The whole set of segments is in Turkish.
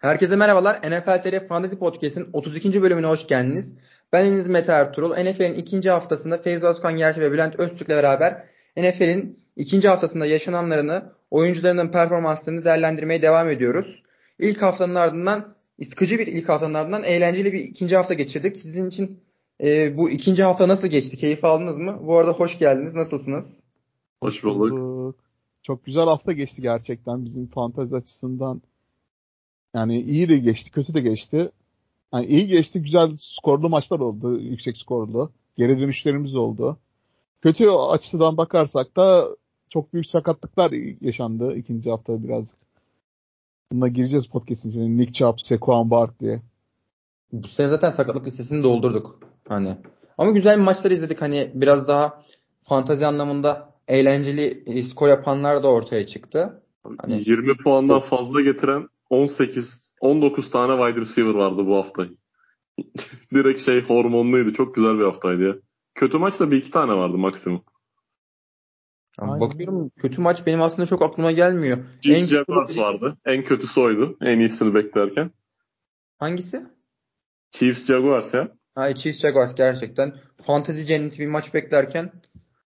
Herkese merhabalar. NFL TR Fantasy Podcast'in 32. bölümüne hoş geldiniz. Ben Deniz Mete Ertuğrul. NFL'in ikinci haftasında Feyzo Özkan Gerçi ve Bülent Öztürk'le beraber NFL'in ikinci haftasında yaşananlarını, oyuncularının performanslarını değerlendirmeye devam ediyoruz. İlk haftanın ardından, sıkıcı bir ilk haftanın ardından eğlenceli bir ikinci hafta geçirdik. Sizin için e, bu ikinci hafta nasıl geçti? Keyif aldınız mı? Bu arada hoş geldiniz. Nasılsınız? Hoş bulduk. Çok güzel hafta geçti gerçekten bizim fantezi açısından. Yani iyi de geçti, kötü de geçti. Yani iyi geçti, güzel skorlu maçlar oldu, yüksek skorlu. Geri dönüşlerimiz oldu. Kötü açıdan bakarsak da çok büyük sakatlıklar yaşandı ikinci hafta biraz. Buna gireceğiz podcast'in içine. Nick Chubb, Saquon Barkley. Bu sene zaten sakatlık listesini doldurduk. Hani. Ama güzel maçlar izledik. Hani biraz daha fantazi anlamında eğlenceli e, skor yapanlar da ortaya çıktı. Hani 20 puandan fazla getiren 18 19 tane wide receiver vardı bu hafta. Direkt şey hormonluydu. Çok güzel bir haftaydı ya. Kötü maç da bir iki tane vardı maksimum. Yani bakıyorum kötü maç benim aslında çok aklıma gelmiyor. Chiefs Jaguars vardı. En kötüsü oydu. En iyisini beklerken. Hangisi? Chiefs Jaguars ya. Hayır Chiefs Jaguars gerçekten. Fantezi cenneti bir maç beklerken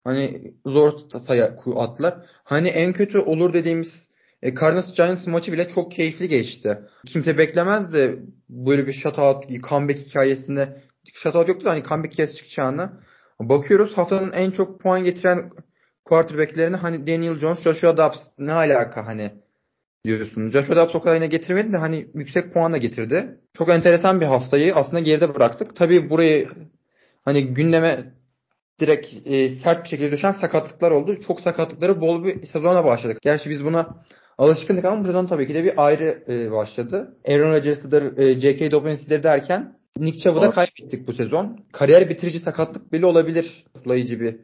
hani zor sayı atlar. Hani en kötü olur dediğimiz e, Cardinals Giants maçı bile çok keyifli geçti. Kimse beklemezdi böyle bir shutout comeback hikayesinde. Shutout yoktu da hani comeback hikayesi çıkacağını. Bakıyoruz haftanın en çok puan getiren quarterback'lerine hani Daniel Jones, Joshua Dobbs ne alaka hani diyorsun. Joshua Dobbs o kadar yine getirmedi de hani yüksek puan da getirdi. Çok enteresan bir haftayı aslında geride bıraktık. Tabii burayı hani gündeme direkt e, sert bir şekilde düşen sakatlıklar oldu. Çok sakatlıkları bol bir sezona başladık. Gerçi biz buna alışkındık ama bu sezon tabii ki de bir ayrı e, başladı. Aaron Rodgers'ıdır, e, J.K. Dobbins'idir derken Nick Chubb'ı da kaybettik bu sezon. Kariyer bitirici sakatlık bile olabilir. Tutlayıcı bir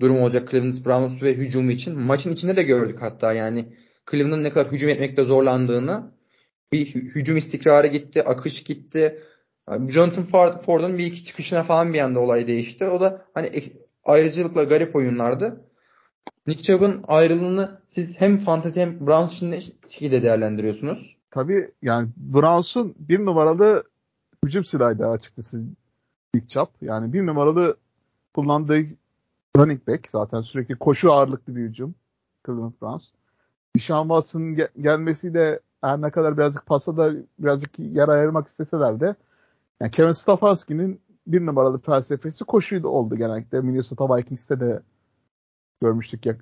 durum olacak Cleveland Browns ve hücumu için. Maçın içinde de gördük hatta yani Cleveland'ın ne kadar hücum etmekte zorlandığını. Bir hücum istikrarı gitti, akış gitti. Jonathan Ford'un bir iki çıkışına falan bir anda olay değişti. O da hani ayrıcalıkla garip oyunlardı. Nick Chubb'ın ayrılığını siz hem fantasy hem Browns için ne şekilde değerlendiriyorsunuz? Tabii yani Browns'un bir numaralı hücum silahıydı açıkçası Nick Chubb. Yani bir numaralı kullandığı running back zaten sürekli koşu ağırlıklı bir hücum Cleveland Browns. Deshaun Watson'ın gel- gelmesiyle her ne kadar birazcık pasta da birazcık yer ayırmak isteseler de yani Kevin Stefanski'nin bir numaralı felsefesi koşuydu oldu genellikle. Minnesota Vikings'te de görmüştük ya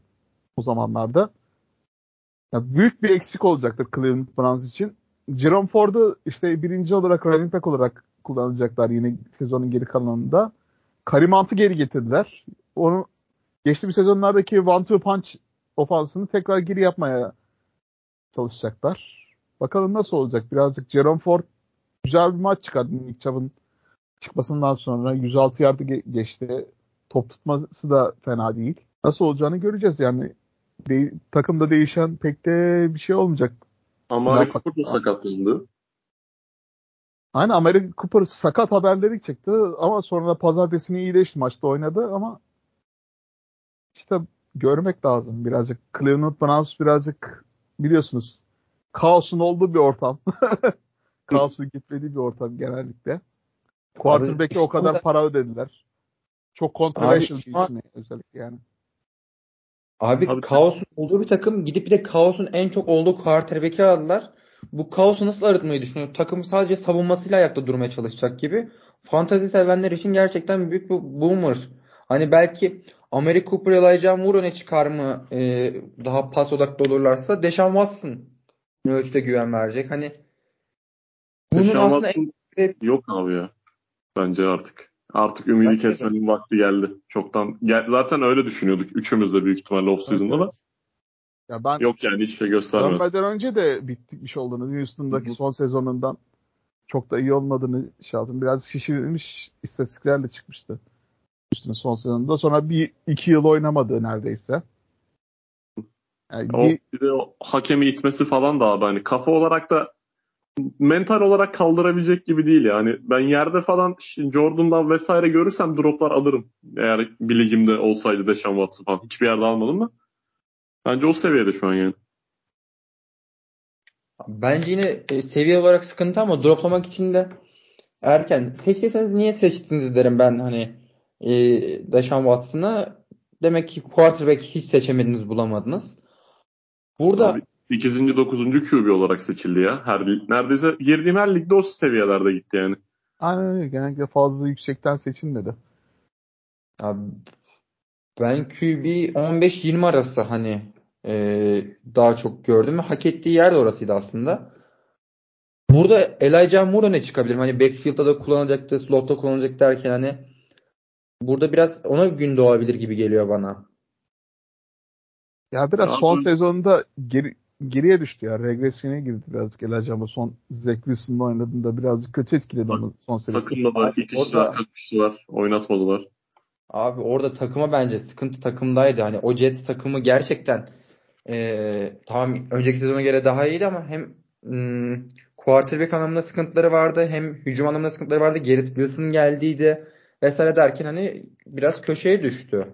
o zamanlarda. Yani büyük bir eksik olacaktır Cleveland Browns için. Jerome Ford'u işte birinci olarak running back olarak kullanacaklar yine sezonun geri kalanında. Karim Hunt'ı geri getirdiler. Onu geçtiğimiz sezonlardaki one two punch ofansını tekrar geri yapmaya çalışacaklar. Bakalım nasıl olacak. Birazcık Jerome Ford güzel bir maç çıkardı Nick Chubb'ın çıkmasından sonra. 106 yardı geçti. Top tutması da fena değil. Nasıl olacağını göreceğiz yani. De- takımda değişen pek de bir şey olmayacak. Amari Cooper da sakatlandı. Aynen Amerika Cooper sakat haberleri çıktı ama sonra pazartesini iyileşti maçta oynadı ama işte görmek lazım birazcık. Cleveland Browns birazcık biliyorsunuz kaosun olduğu bir ortam. kaosun gitmediği bir ortam genellikle. Quarterback'e o kadar para ödediler. Çok controversial bir ismi özellikle yani. Abi, abi kaosun olduğu bir takım gidip bir de kaosun en çok olduğu quarterback'i aldılar. Bu kaosu nasıl arıtmayı düşünüyor? Takım sadece savunmasıyla ayakta durmaya çalışacak gibi. Fantazi sevenler için gerçekten büyük bir boomer. Hani belki Amari Cooper, Elijah Moore öne çıkar mı e, daha pas odaklı olurlarsa Deshaun Watson ne ölçüde güven verecek. Hani bunun Deshaun aslında Watson en... yok abi ya. Bence artık. Artık ümidi Bence kesmenin vakti geldi. Çoktan gel, zaten öyle düşünüyorduk. Üçümüz de büyük ihtimalle off season'da evet. da. Ya ben Yok yani hiçbir şey göstermedi. Dönmeden önce de bitmiş olduğunu Houston'daki son sezonundan çok da iyi olmadığını şey yaptım. Biraz şişirilmiş istatistiklerle çıkmıştı. Houston'ın son sezonunda. Sonra bir iki yıl oynamadı neredeyse. Yani o, bir, bir de o hakemi itmesi falan da abi hani kafa olarak da mental olarak kaldırabilecek gibi değil yani. Ben yerde falan Jordan'dan vesaire görürsem droplar alırım. Eğer bir ligimde olsaydı Deshaun Watson falan. Hiçbir yerde almadım da. Bence o seviyede şu an yani. Bence yine e, seviye olarak sıkıntı ama droplamak için de erken. Seçtiyseniz niye seçtiniz derim ben hani e, Deshaun Watson'ı. Demek ki quarterback hiç seçemediniz bulamadınız. Burada Abi, 8. 9. QB olarak seçildi ya. Her neredeyse girdiğim her ligde o seviyelerde gitti yani. Aynen öyle. Genellikle fazla yüksekten seçilmedi. Abi, ben QB 15-20 arası hani e, daha çok gördüm hak ettiği yer de orasıydı aslında. Burada Elijah Moore ne çıkabilir? Hani backfield'da da kullanacaktı, slot'ta kullanacak derken hani burada biraz ona gün doğabilir gibi geliyor bana. Ya biraz son sezonunda geri, geriye düştü ya. Regresyona girdi birazcık Elijah ama son Zach Wilson'la oynadığında birazcık kötü etkiledi onu son serisi. Takımda da Abi, itiştiler, kakıştılar, oynatmadılar. Abi orada takıma bence sıkıntı takımdaydı. Hani o Jets takımı gerçekten eee, tamam önceki sezona göre daha iyiydi ama hem hmm, quarterback anlamında sıkıntıları vardı hem hücum anlamında sıkıntıları vardı. Garrett Wilson geldiydi vesaire derken hani biraz köşeye düştü.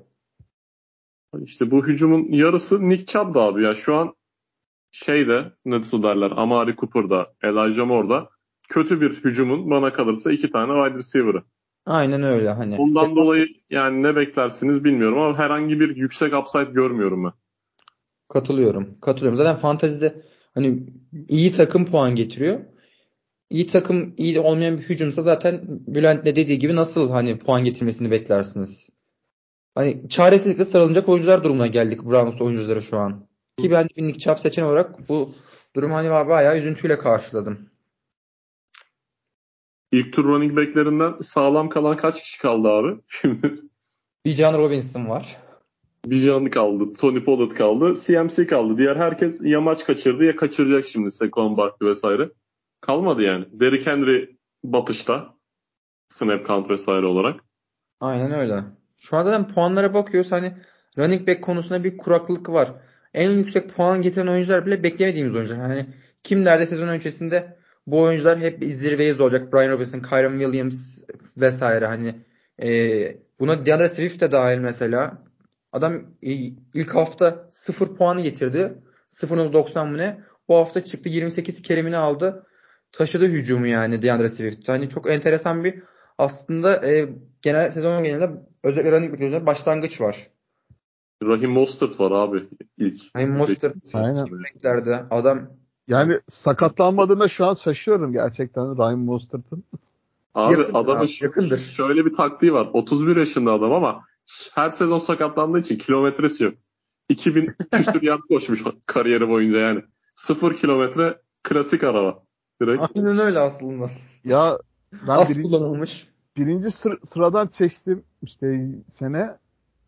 İşte bu hücumun yarısı Nick Chubb da abi ya. Şu an şeyde nasıl derler Amari Cooper'da, Elijah Moore'da kötü bir hücumun bana kalırsa iki tane wide receiver'ı. Aynen öyle hani. Ondan dolayı yani ne beklersiniz bilmiyorum ama herhangi bir yüksek upside görmüyorum ben. Katılıyorum. Katılıyorum. Zaten fantezide hani iyi takım puan getiriyor. İyi takım iyi olmayan bir hücumsa zaten Bülent de dediği gibi nasıl hani puan getirmesini beklersiniz? Hani çaresizlikle sarılacak oyuncular durumuna geldik Browns oyuncuları şu an. Ki ben bir Nick Chubb seçen olarak bu durum hani bayağı üzüntüyle karşıladım. İlk tur running back'lerinden sağlam kalan kaç kişi kaldı abi? Şimdi Bijan Robinson var. Bijan kaldı, Tony Pollard kaldı, CMC kaldı. Diğer herkes ya maç kaçırdı ya kaçıracak şimdi Saquon Barkley vesaire. Kalmadı yani. Derrick Henry batışta. Snap count vesaire olarak. Aynen öyle. Şu anda puanlara bakıyoruz hani running back konusunda bir kuraklık var. En yüksek puan getiren oyuncular bile beklemediğimiz oyuncular. Hani kim nerede sezon öncesinde bu oyuncular hep zirveyiz olacak. Brian Robinson, Kyron Williams vesaire hani e, buna DeAndre Swift de dahil mesela. Adam ilk hafta 0 puanı getirdi. 0.90 mı ne? Bu hafta çıktı 28 kerimini aldı. Taşıdı hücumu yani DeAndre Swift. Hani çok enteresan bir aslında e, genel sezon genelinde özellikle running back üzerinde başlangıç var. Rahim Mostert var abi ilk. Hani Mostert Aynen. beklerde adam Yani sakatlanmadığına şu an şaşıyorum gerçekten Ryan Mostert'ın. Abi Yakındır adamın abi, yakındır. şöyle bir taktiği var. 31 yaşında adam ama her sezon sakatlandığı için kilometresi yok. 2000 küsur yard koşmuş kariyeri boyunca yani. Sıfır kilometre klasik araba. Direkt. aynen öyle aslında. Ya ben Az birinci, kullanılmış. birinci sır- sıradan seçtim işte sene.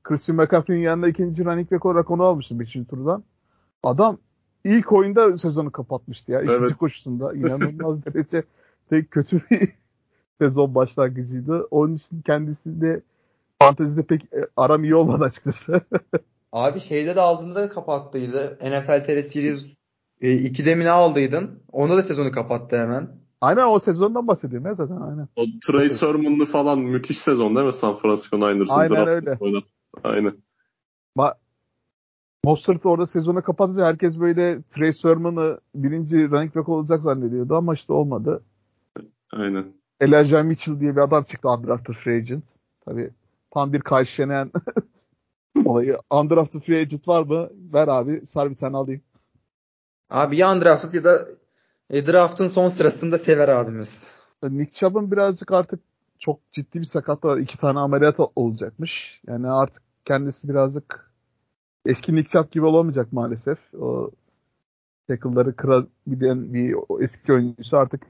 Christian McCaffrey'in yanında ikinci running back olarak onu almıştım 5. turdan. Adam ilk oyunda sezonu kapatmıştı ya. İkinci Evet. koşusunda. inanılmaz derece de kötü bir sezon başlangıcıydı. Onun için kendisi de fantezide pek e, aram iyi olmadı açıkçası. Abi şeyde de aldığında kapattıydı. NFL TR Series e, 2'de mi ne aldıydın? Onda da sezonu kapattı hemen. aynen o sezondan bahsediyorum ya zaten aynen. O Trey Sermon'lı falan müthiş sezon değil mi San Francisco Niners'ın Aynen öyle. oynadı. Aynen. Ma Mostert orada sezonu kapatınca herkes böyle Trey Sermon'ı birinci running back olacak zannediyordu ama işte olmadı. Aynen. Elijah Mitchell diye bir adam çıktı undrafted free agent. Tabii tam bir Kayşenen olayı. Undrafted free agent var mı? Ver abi sar bir tane alayım. Abi ya undrafted ya da e, draft'ın son sırasında sever abimiz. Nick Chubb'ın birazcık artık çok ciddi bir sakatlığı var. İki tane ameliyat olacakmış. Yani artık kendisi birazcık eski Nick Chubb gibi olamayacak maalesef. O tackle'ları kırabilen bir eski oyuncusu artık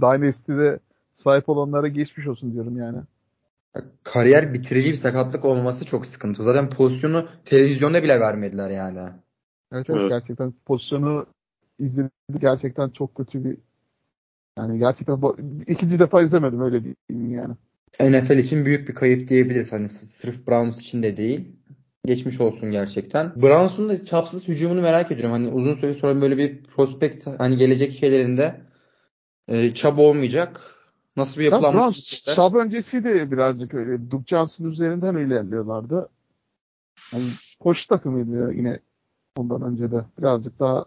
Dynasty'de sahip olanlara geçmiş olsun diyorum yani. Kariyer bitirici bir sakatlık olması çok sıkıntı. Zaten pozisyonu televizyonda bile vermediler yani. Evet, evet Evet. gerçekten pozisyonu izledik gerçekten çok kötü bir yani gerçekten ikinci defa izlemedim öyle diyeyim yani. NFL için büyük bir kayıp diyebiliriz. Hani sırf Browns için de değil. Geçmiş olsun gerçekten. Browns'un da çapsız hücumunu merak ediyorum. Hani uzun süre sonra böyle bir prospekt hani gelecek şeylerinde e, çab olmayacak. Nasıl bir Ya yapılanma? Chubb öncesi de birazcık öyle. Duke Johnson üzerinden ilerliyorlardı. Yani koşu takımıydı yine ondan önce de. Birazcık daha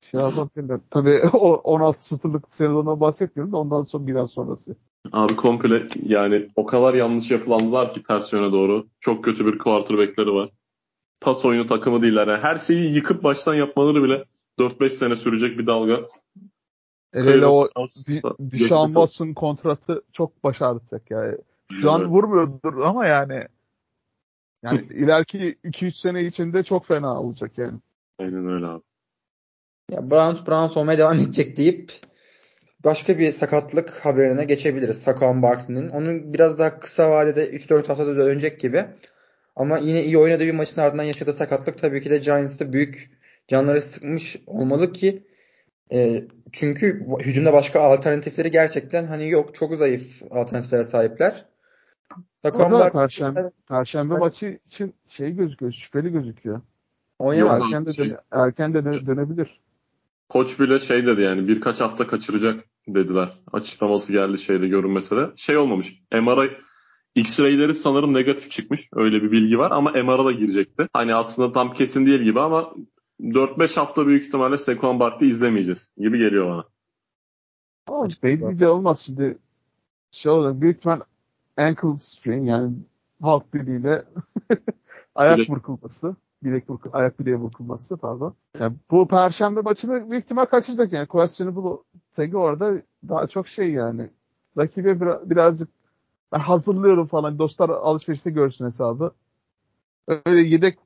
Şey yapabilirler. Tabii o 16-0'lık sezondan bahsetmiyorum da ondan sonra biraz sonrası. Abi komple yani o kadar yanlış yapılandılar ki ters yöne doğru. Çok kötü bir quarterback'leri var. Pas oyunu takımı değiller. Yani her şeyi yıkıp baştan yapmaları bile 4-5 sene sürecek bir dalga. Hele o Dishon Watson kontratı çok başardık yani. Şu an vurmuyordur ama yani yani ileriki 2-3 sene içinde çok fena olacak yani. Aynen öyle abi. Ya Browns Browns olmaya devam edecek deyip başka bir sakatlık haberine geçebilirirs. Saquon Barkley'nin. Onun biraz daha kısa vadede 3-4 haftada dönecek gibi. Ama yine iyi oynadığı bir maçın ardından yaşadığı sakatlık tabii ki de Giants'ta büyük canları sıkmış olmalı ki e, çünkü hücumda başka alternatifleri gerçekten hani yok. Çok zayıf alternatiflere sahipler. Saquon Barkley Perşembe, Perşembe evet. maçı için şey gözüküyor. Şüpheli gözüküyor. Oynamaz. Erken de, döne, erken de dönebilir. Koç bile şey dedi yani birkaç hafta kaçıracak dediler. Açıklaması geldi şeyde görünmese de. Şey olmamış. MRI X-ray'leri sanırım negatif çıkmış. Öyle bir bilgi var ama MR'a da girecekti. Hani aslında tam kesin değil gibi ama 4-5 hafta büyük ihtimalle Saquon Barkley izlemeyeceğiz gibi geliyor bana. Ama belli de olmaz şimdi. Şey olarak büyük ihtimal ankle sprain yani halk diliyle ayak Bilek. burkulması. Bilek burkul, ayak bileğe burkulması pardon. Yani bu perşembe maçını büyük ihtimal kaçıracak yani. Questionable tagi orada daha çok şey yani. Rakibe biraz, birazcık ben hazırlıyorum falan. Dostlar alışverişte görsün hesabı. Öyle yedek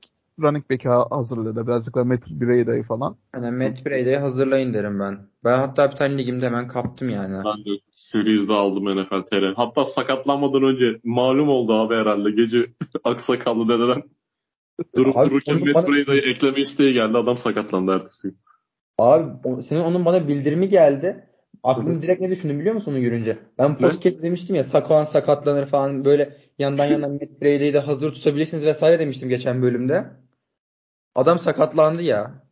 running back'i hazırlıyorlar. Birazcık da Matt Brada'yı falan. Yani Matt Brada'yı hazırlayın derim ben. Ben hatta bir tane ligimde hemen kaptım yani. Ben de Series'de aldım NFL TR. Hatta sakatlanmadan önce malum oldu abi herhalde. Gece aksakallı dededen durup abi, dururken Matt bana... Brada'yı ekleme isteği geldi. Adam sakatlandı ertesi gün. Abi senin onun bana bildirimi geldi. Aklım direkt ne düşündüm biliyor musun onu görünce? Ben podcast demiştim ya Sakolan sakatlanır falan böyle yandan yandan Matt Brady'yi de hazır tutabilirsiniz vesaire demiştim geçen bölümde. Adam sakatlandı ya.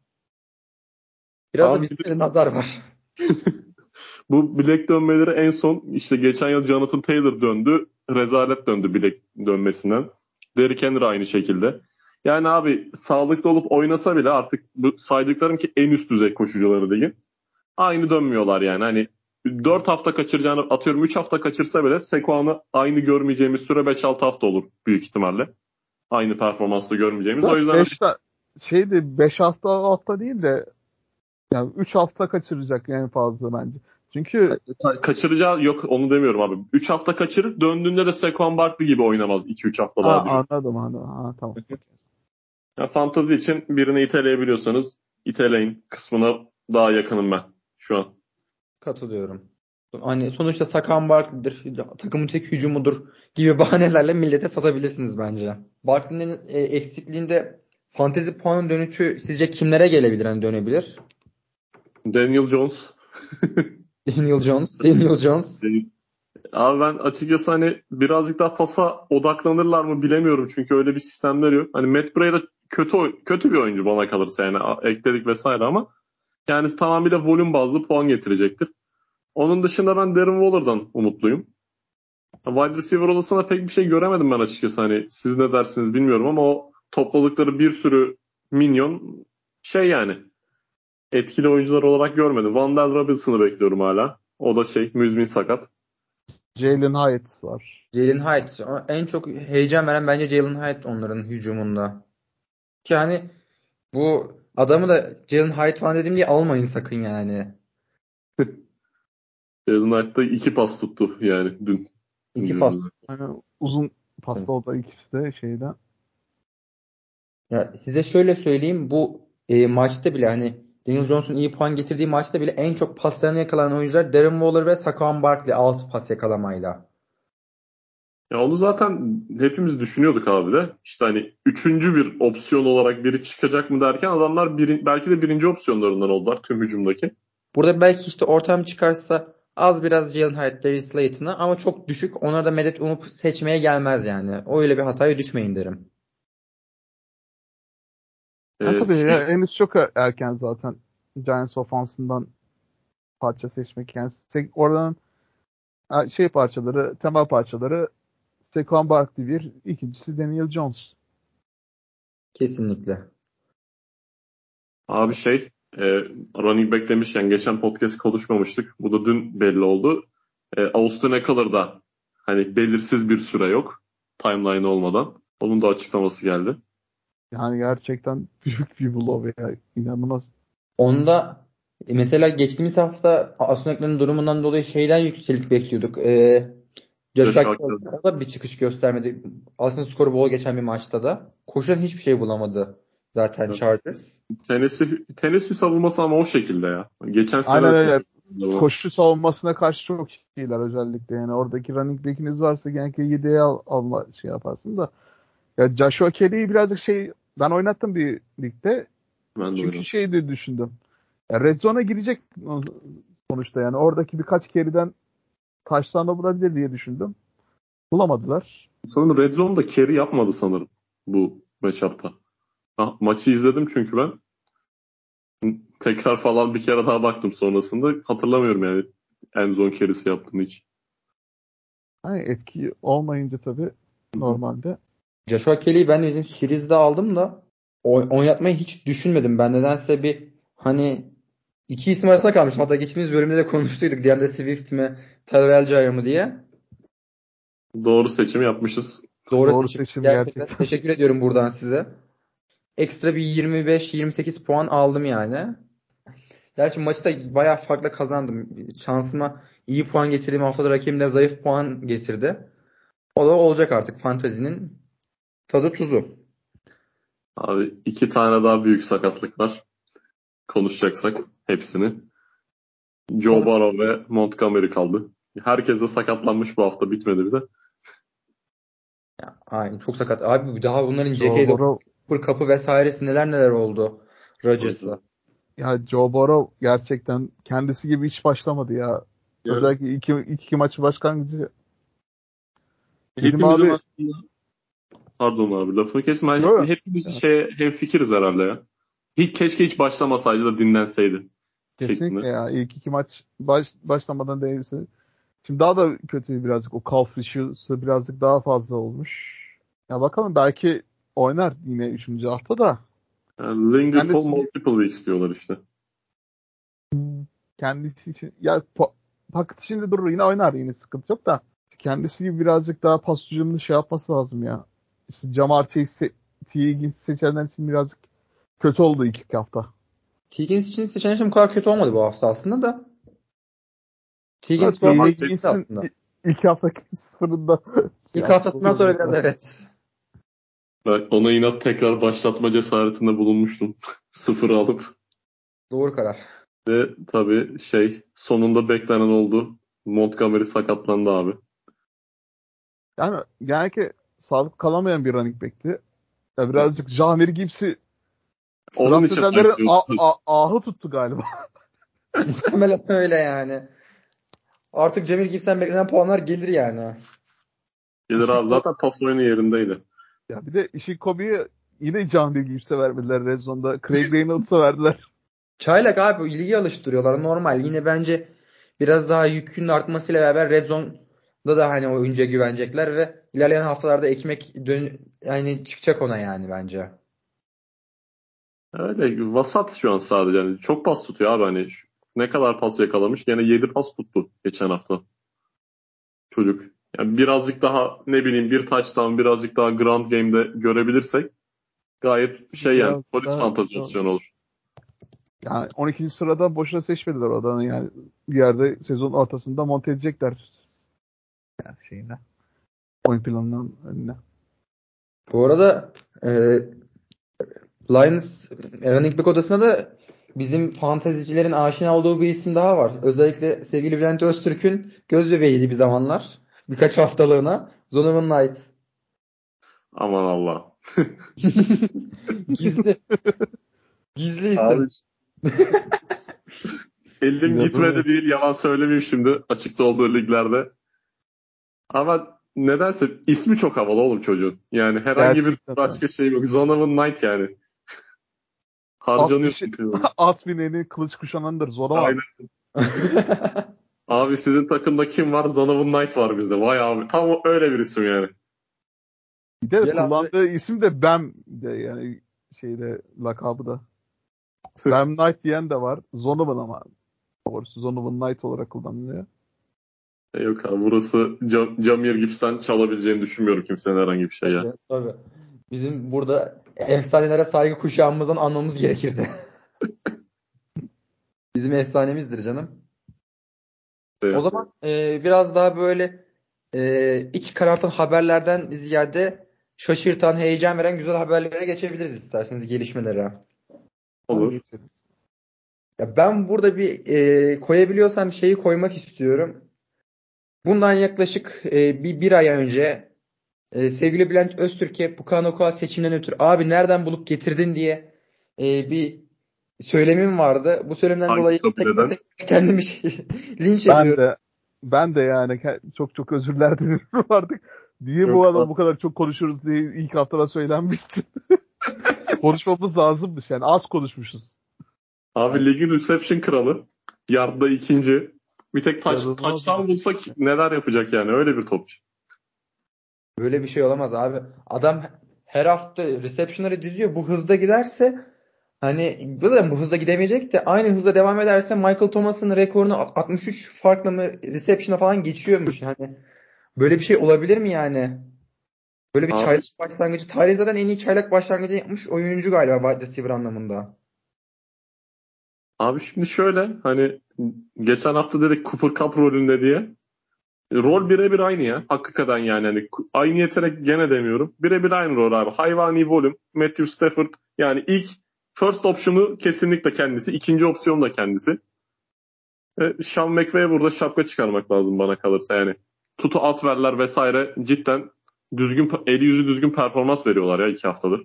Biraz Abi, da bizde nazar var. Bu bilek dönmeleri en son işte geçen yıl Jonathan Taylor döndü. Rezalet döndü bilek dönmesinden. Derrick Henry aynı şekilde. Yani abi sağlıklı olup oynasa bile artık bu saydıklarım ki en üst düzey koşucuları değil. Aynı dönmüyorlar yani. Hani 4 hafta kaçıracağını atıyorum 3 hafta kaçırsa bile Sekuan'ı aynı görmeyeceğimiz süre 5-6 hafta olur büyük ihtimalle. Aynı performansla görmeyeceğimiz. O yüzden beş, şeydi 5 hafta hafta değil de yani 3 hafta kaçıracak en fazla bence. Çünkü kaçıracağı yok onu demiyorum abi. 3 hafta kaçırır döndüğünde de Saquon Barkley gibi oynamaz 2-3 hafta daha. Ha, anladım anladım. Ha, tamam. ya, fantazi için birini iteleyebiliyorsanız iteleyin kısmına daha yakınım ben şu an. Katılıyorum. Hani sonuçta Sakan Barkley'dir, takımın tek hücumudur gibi bahanelerle millete satabilirsiniz bence. Barkley'nin e, eksikliğinde fantezi puan dönütü sizce kimlere gelebilir hani dönebilir? Daniel Jones. Daniel Jones. Daniel Jones. Abi ben açıkçası hani birazcık daha pasa odaklanırlar mı bilemiyorum çünkü öyle bir sistemler yok. Hani Matt Breda kötü kötü bir oyuncu bana kalırsa yani ekledik vesaire ama yani tamamıyla volüm bazlı puan getirecektir. Onun dışında ben Darren Waller'dan umutluyum. Wide receiver odasında pek bir şey göremedim ben açıkçası. Hani siz ne dersiniz bilmiyorum ama o topladıkları bir sürü minyon şey yani etkili oyuncular olarak görmedim. Vandal Robinson'ı bekliyorum hala. O da şey müzmin sakat. Jalen Hyatt var. Jalen Hyatt. En çok heyecan veren bence Jalen Hyatt onların hücumunda. Ki hani bu adamı da Jalen Hyatt falan dedim diye almayın sakın yani. Jalen Hyatt da iki pas tuttu yani dün. İki pas. Yani uzun pasta oldu ikisi de şeyden. Ya size şöyle söyleyeyim bu e, maçta bile hani Daniel Jones'un iyi puan getirdiği maçta bile en çok paslarını yakalayan oyuncular Darren Waller ve Saquon Barkley 6 pas yakalamayla. Ya onu zaten hepimiz düşünüyorduk abi de. İşte hani üçüncü bir opsiyon olarak biri çıkacak mı derken adamlar bir, belki de birinci opsiyonlarından oldular tüm hücumdaki. Burada belki işte ortam çıkarsa az biraz Jalen Hyatt, Darius Slayton'ı ama çok düşük. Onlara da medet umup seçmeye gelmez yani. Öyle bir hataya düşmeyin derim. Evet. Ha, tabii ya, henüz çok erken zaten Giants ofansından parça seçmek. Yani oradan şey parçaları, temel parçaları Saquon Barkley bir, ikincisi Daniel Jones. Kesinlikle. Abi şey e, running back demişken geçen podcast konuşmamıştık. Bu da dün belli oldu. E, Austin Eckler'da hani belirsiz bir süre yok. Timeline olmadan. Onun da açıklaması geldi. Yani gerçekten büyük bir blow ya. İnanılmaz. Onda e, mesela geçtiğimiz hafta Austin Eckler'ın durumundan dolayı şeyden yükselip bekliyorduk. Ee, Da bir çıkış göstermedi. Aslında skoru bol geçen bir maçta da. Koşan hiçbir şey bulamadı zaten evet. Chargers. Tennessee, Tennessee savunması ama o şekilde ya. Geçen sene Aynen öyle. Koşu savunmasına karşı çok iyiler özellikle. Yani oradaki running back'iniz varsa genellikle 7'ye al, alma şey yaparsın da. Ya Joshua Kelly'yi birazcık şey ben oynattım bir ligde. Ben de Çünkü oynadım. şey de düşündüm. Ya Red Zone'a girecek sonuçta yani. Oradaki birkaç keriden taşlarına bulabilir diye düşündüm. Bulamadılar. Sanırım Red Zone'da carry yapmadı sanırım bu matchup'ta. Ha, maçı izledim çünkü ben. Tekrar falan bir kere daha baktım sonrasında. Hatırlamıyorum yani en zone carry'si yaptığını hiç. Hani etki olmayınca tabii normalde. Joshua Kelly'yi ben de bizim Series aldım da oynatmayı hiç düşünmedim. Ben nedense bir hani iki isim arasında kalmışım. Hatta geçtiğimiz bölümde de konuştuyduk. DeAndre Swift mi, Tyler Algier mı diye. Doğru seçim yapmışız. Doğru, Doğru seçim. seçim gerçekten. gerçekten. Teşekkür ediyorum buradan size. Ekstra bir 25-28 puan aldım yani. Gerçi maçı da bayağı farklı kazandım. Şansıma iyi puan getirdiğim haftada rakibim de zayıf puan getirdi. O da olacak artık fantezinin tadı tuzu. Abi iki tane daha büyük sakatlık var. Konuşacaksak hepsini. Joe Burrow ve Montgomery kaldı. Herkes de sakatlanmış bu hafta bitmedi bir de. Ya, aynen çok sakat. Abi daha bunların J.K. Kapı vesairesi neler neler oldu Rodgers'la. Ya Joe Burrow gerçekten kendisi gibi hiç başlamadı ya. Evet. Özellikle iki, iki, iki maçı başlangıcı. Benim abi... Aslında... Pardon abi lafını kesme. Hep, hepimiz şey, hem fikiriz herhalde ya. Hiç keşke hiç başlamasaydı da dinlenseydi. Kesinlikle şeklinde. ya. İlk iki maç baş, başlamadan değilse. Şimdi daha da kötü birazcık o calf issue'sı birazcık daha fazla olmuş. Ya bakalım belki oynar yine üçüncü hafta da. Yani linger Kendisi... for multiple weeks diyorlar işte. Kendisi için ya paket içinde durur yine oynar yine sıkıntı yok da kendisi gibi birazcık daha pas hücumunu şey yapması lazım ya. İşte Jamar Chase T. seçenler için birazcık kötü oldu ilk hafta. Higgins için seçenler bu kadar kötü olmadı bu hafta aslında da. Higgins bu hafta aslında. İlk haftaki sıfırında. İlk haftasından sonra biraz evet. Ben ona inat tekrar başlatma cesaretinde bulunmuştum. Sıfır alıp. Doğru karar. Ve tabii şey sonunda beklenen oldu. Montgomery sakatlandı abi. Yani genellikle sağlık kalamayan bir running back'ti. Ya birazcık Jamir Gibbs'i onun için ahı tuttu galiba. Muhtemelen öyle yani. Artık Cemil Gibson beklenen puanlar gelir yani. Gelir abi zaten pas oyunu yerindeydi. Ya bir de işi Kobe'ye yine Cemil Gibson'e vermediler Red Zone'da. Craig Reynolds'a verdiler. Çaylak abi ilgi alıştırıyorlar normal. Yine bence biraz daha yükünün artmasıyla beraber Red Zone'da da hani oyuncuya güvenecekler ve ilerleyen haftalarda ekmek dön yani çıkacak ona yani bence. Öyle vasat şu an sadece. Yani çok pas tutuyor abi hani ne kadar pas yakalamış? Gene 7 pas tuttu geçen hafta. Çocuk. Yani birazcık daha ne bileyim bir touchdown birazcık daha ground game'de görebilirsek gayet şey Biraz yani polis fantazi opsiyonu olur. Yani 12. sırada boşuna seçmediler o adamı yani bir yerde sezon ortasında monte edecekler. Yani şeyine. Oyun planından önüne. Bu arada e, Lions running back odasında da bizim fantezicilerin aşina olduğu bir isim daha var. Özellikle sevgili Bülent Öztürk'ün göz bebeğiydi bir zamanlar. Birkaç haftalığına. Zonovan Knight. Aman Allah. Gizli. Gizli isim. Elim gitmedi değil yalan söylemeyeyim şimdi açıkta olduğu liglerde. Ama nedense ismi çok havalı oğlum çocuğun. Yani herhangi Gerçekten bir başka şey yok. Zonovan Knight yani. Harcanıyorsun. At, at bineni kılıç kuşanandır. Zora Aynen. abi sizin takımda kim var? Zonovan Knight var bizde. Vay abi. Tam öyle bir isim yani. Bir de Gel kullandığı abi. isim de Bam de yani şeyde lakabı da. Sam Knight diyen de var. Zonovan ama. Doğrusu Zonovan Knight olarak kullanılıyor. E yok abi burası Cam Jamir Gibbs'ten çalabileceğini düşünmüyorum kimsenin herhangi bir şey ya. Evet, tabii. Bizim burada efsanelere saygı kuşağımızdan anlamamız gerekirdi. Bizim efsanemizdir canım. Evet. O zaman e, biraz daha böyle e, iç karartan haberlerden ziyade şaşırtan, heyecan veren güzel haberlere geçebiliriz isterseniz gelişmelere. Olur. Ya ben burada bir e, koyabiliyorsam şeyi koymak istiyorum. Bundan yaklaşık e, bir, bir ay önce e, sevgili Bülent Öztürk'e Pukanokua seçimden ötürü abi nereden bulup getirdin diye e, bir söylemim vardı. Bu söylemden Hangi dolayı tek, tek kendimi şey, linç Ben ediyorum. de ben de yani çok çok özürler diliyorum artık. Niye Yok bu adam bu kadar çok konuşuruz diye ilk haftada söylenmişti. Konuşmamız lazımmış yani az konuşmuşuz. Abi ligin reception kralı. Yardda ikinci. Bir tek taç, taçtan bulsak neler yapacak yani öyle bir topçu. Böyle bir şey olamaz abi. Adam her hafta reception'ları düzüyor. Bu hızda giderse hani bu da bu hızda gidemeyecek de aynı hızda devam ederse Michael Thomas'ın rekorunu 63 farklı mı reception'a falan geçiyormuş. Yani böyle bir şey olabilir mi yani? Böyle bir Abi- çaylak başlangıcı. Tarih zaten en iyi çaylak başlangıcı yapmış oyuncu galiba wide receiver anlamında. Abi şimdi şöyle hani geçen hafta dedik Cooper Cup rolünde diye. Rol birebir aynı ya. Hakikaten yani hani aynı yetenek gene demiyorum. Birebir aynı rol abi. Hayvani volüm, Matthew Stafford yani ilk first option'u kesinlikle kendisi. ikinci opsiyon da kendisi. E, Sean McVay'e burada şapka çıkarmak lazım bana kalırsa yani. Tutu at verler vesaire cidden düzgün eli yüzü düzgün performans veriyorlar ya iki haftadır.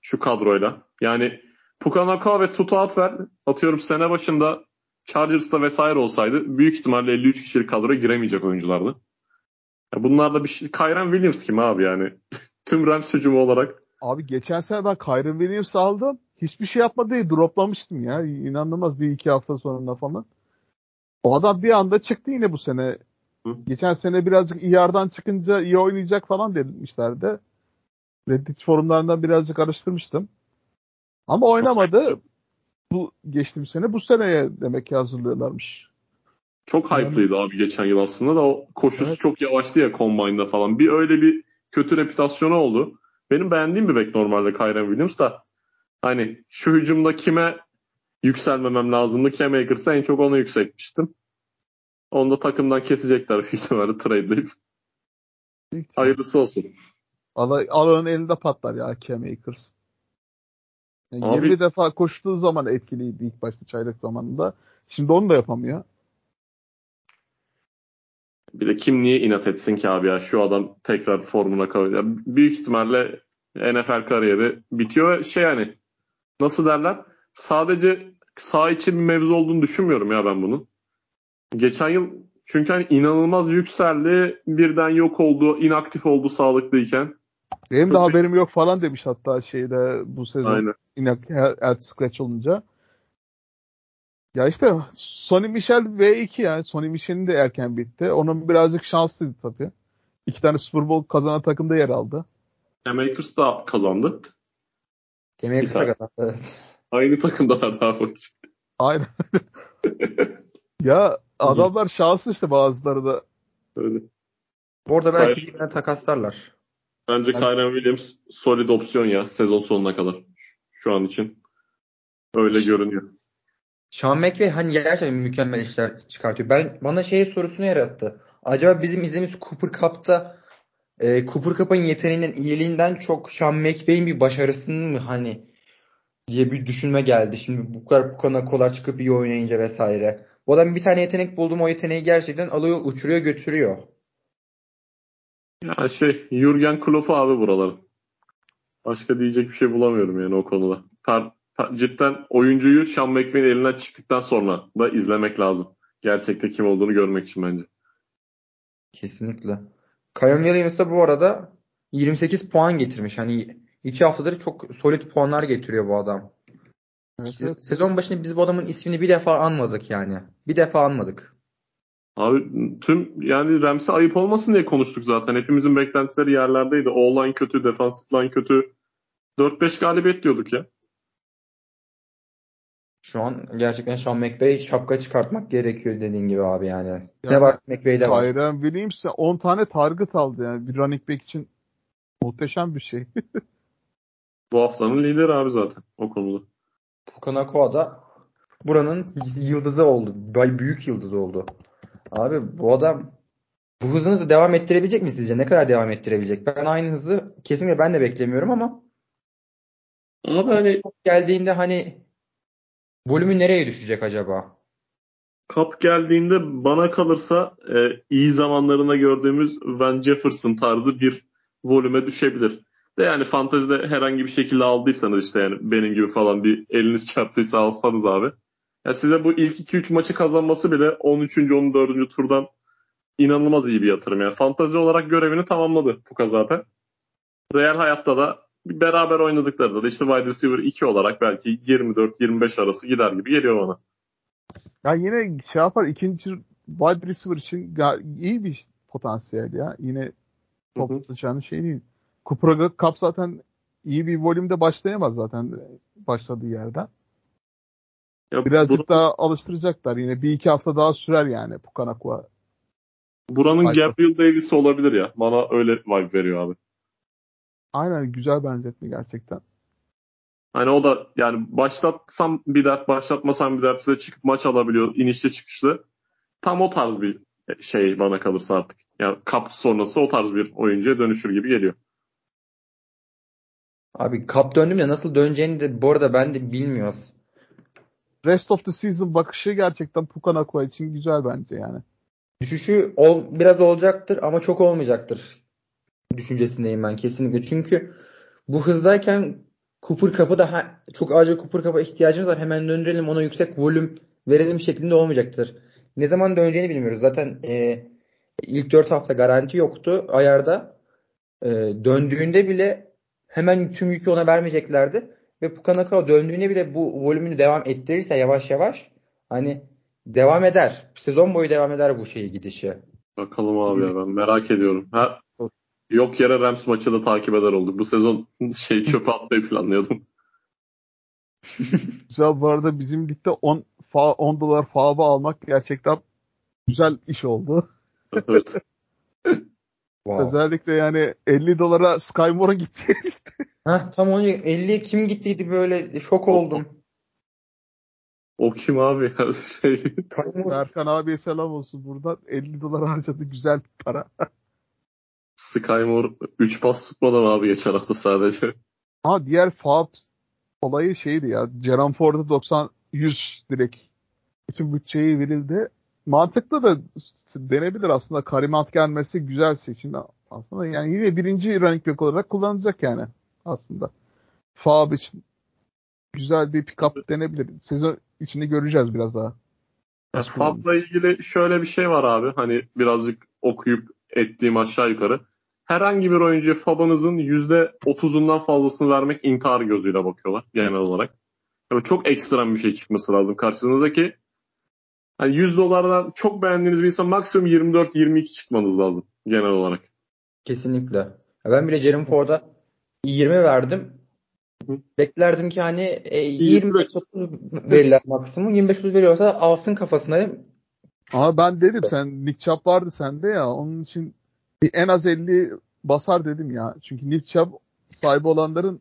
Şu kadroyla. Yani Pukanaka ve Tutu Atver atıyorum sene başında Chargers'ta vesaire olsaydı büyük ihtimalle 53 kişilik kadroya giremeyecek oyunculardı. Ya bunlar da bir şey. Kyren Williams kim abi yani? Tüm Rams hücumu olarak. Abi geçen sene ben Kyron Williams aldım. Hiçbir şey yapmadı diye droplamıştım ya. İnanılmaz bir iki hafta sonra falan. O adam bir anda çıktı yine bu sene. Hı. Geçen sene birazcık IR'dan çıkınca iyi oynayacak falan demişlerdi. Reddit forumlarından birazcık araştırmıştım. Ama oynamadı. Bu geçtiğimiz sene bu seneye demek ki hazırlıyorlarmış. Çok Yani- hype'lıydı abi geçen yıl aslında da o koşusu Evet. çok yavaştı ya Combine'da falan. Bir öyle bir kötü reputasyonu oldu. Benim beğendiğim bir bek normalde Kyren Williams da hani şu hücumda kime yükselmemem lazımdı? Cam Akers'a en çok ona yükseltmiştim. Onu da takımdan kesecekler büyük ihtimalle ihtimal. Hayırlısı olsun. Ala- Alanın elinde patlar ya Cam Akers. Yani Abi- 20 defa koştuğu zaman etkiliydi ilk başta çaylak zamanında. Şimdi onu da yapamıyor. Bir de kim niye inat etsin ki abi ya şu adam tekrar formuna kalıyor. Büyük ihtimalle NFL kariyeri bitiyor ve şey yani nasıl derler sadece sağ için bir mevzu olduğunu düşünmüyorum ya ben bunun. Geçen yıl çünkü hani inanılmaz yükseldi birden yok oldu inaktif oldu sağlıklıyken. Benim de Çok haberim yok falan demiş hatta şeyde bu sezon Aynen. İnak at scratch olunca. Ya işte Sonny Michel V2 yani. Sonny Michel'in de erken bitti. Onun birazcık şanslıydı tabii. İki tane Super Bowl kazanan takımda yer aldı. Cam Akers da kazandı. Bir kısa tane. kadar. Evet. Aynı takımdalar daha fazla. Aynen. ya adamlar şanslı işte bazıları da. Öyle. Orada belki Hayır. takaslarlar. Bence Ben- Kyren Williams solid opsiyon ya sezon sonuna kadar. Şu an için. Öyle görünüyor. Sean McVay hani gerçekten mükemmel işler çıkartıyor. Ben bana şey sorusunu yarattı. Acaba bizim izlediğimiz Cooper Cup'ta e, Cooper Cup'ın yeteneğinden, iyiliğinden çok Sean McVay'in bir başarısının mı hani diye bir düşünme geldi. Şimdi bu kadar bu kadar kolar çıkıp iyi oynayınca vesaire. Bu adam bir tane yetenek buldum o yeteneği gerçekten alıyor, uçuruyor, götürüyor. Ya şey Jurgen Klopp abi buraların. Başka diyecek bir şey bulamıyorum yani o konuda. Per, per- cidden oyuncuyu Sean McVay'in elinden çıktıktan sonra da izlemek lazım. Gerçekte kim olduğunu görmek için bence. Kesinlikle. Kyron Williams da bu arada 28 puan getirmiş. Hani iki haftadır çok solid puanlar getiriyor bu adam. Evet, Se- Sezon başında biz bu adamın ismini bir defa anmadık yani. Bir defa anmadık. Abi tüm yani Rams'e ayıp olmasın diye konuştuk zaten. Hepimizin beklentileri yerlerdeydi. O-line kötü, defensive line kötü. 4-5 galibiyet diyorduk ya. Şu an gerçekten Sean McVay şapka çıkartmak gerekiyor dediğin gibi abi yani. yani ne var McVay'de var. Tyron Williams 10 tane target aldı yani bir running back için muhteşem bir şey. Bu haftanın lideri abi zaten o konuda. Puka da buranın yıldızı oldu. Büyük yıldız oldu. Abi bu adam bu hızını devam ettirebilecek mi sizce? Ne kadar devam ettirebilecek? Ben aynı hızı kesinlikle ben de beklemiyorum ama Abi hani geldiğinde hani volümü nereye düşecek acaba? Kap geldiğinde bana kalırsa e, iyi zamanlarına gördüğümüz Van Jefferson tarzı bir volüme düşebilir. De yani fantazide herhangi bir şekilde aldıysanız işte yani benim gibi falan bir eliniz çarptıysa alsanız abi. Ya size bu ilk 2-3 maçı kazanması bile 13. 14. turdan inanılmaz iyi bir yatırım. Yani fantazi olarak görevini tamamladı Puka zaten. Real hayatta da beraber oynadıklarında da işte wide receiver 2 olarak belki 24-25 arası gider gibi geliyor bana. Ya yine şey yapar ikinci wide receiver için iyi bir potansiyel ya. Yine top tutacağını şey değil. Cooper Cup zaten iyi bir volümde başlayamaz zaten başladığı yerden. Ya Birazcık bunu, daha alıştıracaklar. Yine bir iki hafta daha sürer yani Pukanakua. Buranın Gabriel Davis olabilir ya. Bana öyle vibe veriyor abi. Aynen güzel benzetme gerçekten. Hani o da yani başlatsam bir dert, başlatmasam bir dert size çıkıp maç alabiliyor inişli çıkışlı. Tam o tarz bir şey bana kalırsa artık. Yani kap sonrası o tarz bir oyuncuya dönüşür gibi geliyor. Abi kap döndüğümde nasıl döneceğini de bu arada ben de bilmiyoruz. Rest of the season bakışı gerçekten Pukanakua için güzel bence yani. Düşüşü ol, biraz olacaktır ama çok olmayacaktır düşüncesindeyim ben kesinlikle. Çünkü bu hızdayken Cooper kapı da çok acil Cooper kapı ihtiyacımız var. Hemen döndürelim ona yüksek volüm verelim şeklinde olmayacaktır. Ne zaman döneceğini bilmiyoruz. Zaten e, ilk 4 hafta garanti yoktu ayarda. E, döndüğünde bile hemen tüm yükü ona vermeyeceklerdi. Ve Pukanaka döndüğünde bile bu volümünü devam ettirirse yavaş yavaş hani devam eder. Sezon boyu devam eder bu şeyi gidişi. Bakalım abi ya ben merak ediyorum. Ha, yok yere Rams maçı da takip eder olduk. Bu sezon şey çöpe atmayı planlıyordum. güzel bu arada bizim ligde 10 fa 10 dolar faba almak gerçekten güzel iş oldu. evet. Wow. Özellikle yani 50 dolara Sky Moore'un gittiği Heh, tam onu 50 kim gittiydi böyle şok oldum. O kim abi? şey... Erkan abiye selam olsun buradan. 50 dolar harcadı güzel para. Skymore 3 pas tutmadan abi geçen hafta sadece. Ha diğer Fab olayı şeydi ya. Jerome Ford'a 90 100 direkt bütün bütçeyi verildi. Mantıklı da denebilir aslında. Karimat gelmesi güzel seçim aslında. Yani yine birinci running back olarak kullanacak yani aslında. Fab için güzel bir pick-up denebilir. Sezon içinde göreceğiz biraz daha. Fab'la ilgili şöyle bir şey var abi. Hani birazcık okuyup ettiğim aşağı yukarı. Herhangi bir oyuncuya Fab'ınızın %30'undan fazlasını vermek intihar gözüyle bakıyorlar genel olarak. Yani çok ekstrem bir şey çıkması lazım karşınızdaki. Hani 100 dolardan çok beğendiğiniz bir insan maksimum 24-22 çıkmanız lazım genel olarak. Kesinlikle. Ben bile Jeremy Ford'a 20 verdim. Hı. Beklerdim ki hani e, 25 30 verirler maksimum. 25 30 veriyorsa alsın kafasına. Ama ben dedim sen Nick Chubb vardı sende ya. Onun için bir en az 50 basar dedim ya. Çünkü Nick Chubb sahibi olanların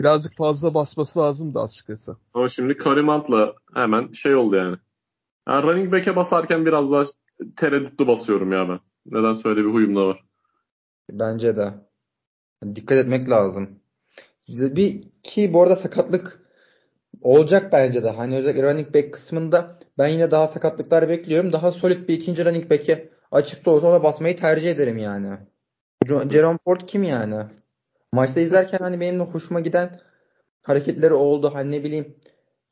birazcık fazla basması lazım da açıkçası. Ama şimdi Karimant'la hemen şey oldu yani. Yani running back'e basarken biraz daha tereddütlü basıyorum ya ben. Neden söyle bir huyum da var. Bence de. Dikkat etmek lazım. Bir ki bu arada sakatlık olacak bence de. Hani özellikle running back kısmında ben yine daha sakatlıklar bekliyorum. Daha solid bir ikinci running back'e açıkta olsa ona basmayı tercih ederim yani. Jerome Ford kim yani? Maçta izlerken hani benim de hoşuma giden hareketleri oldu. Hani ne bileyim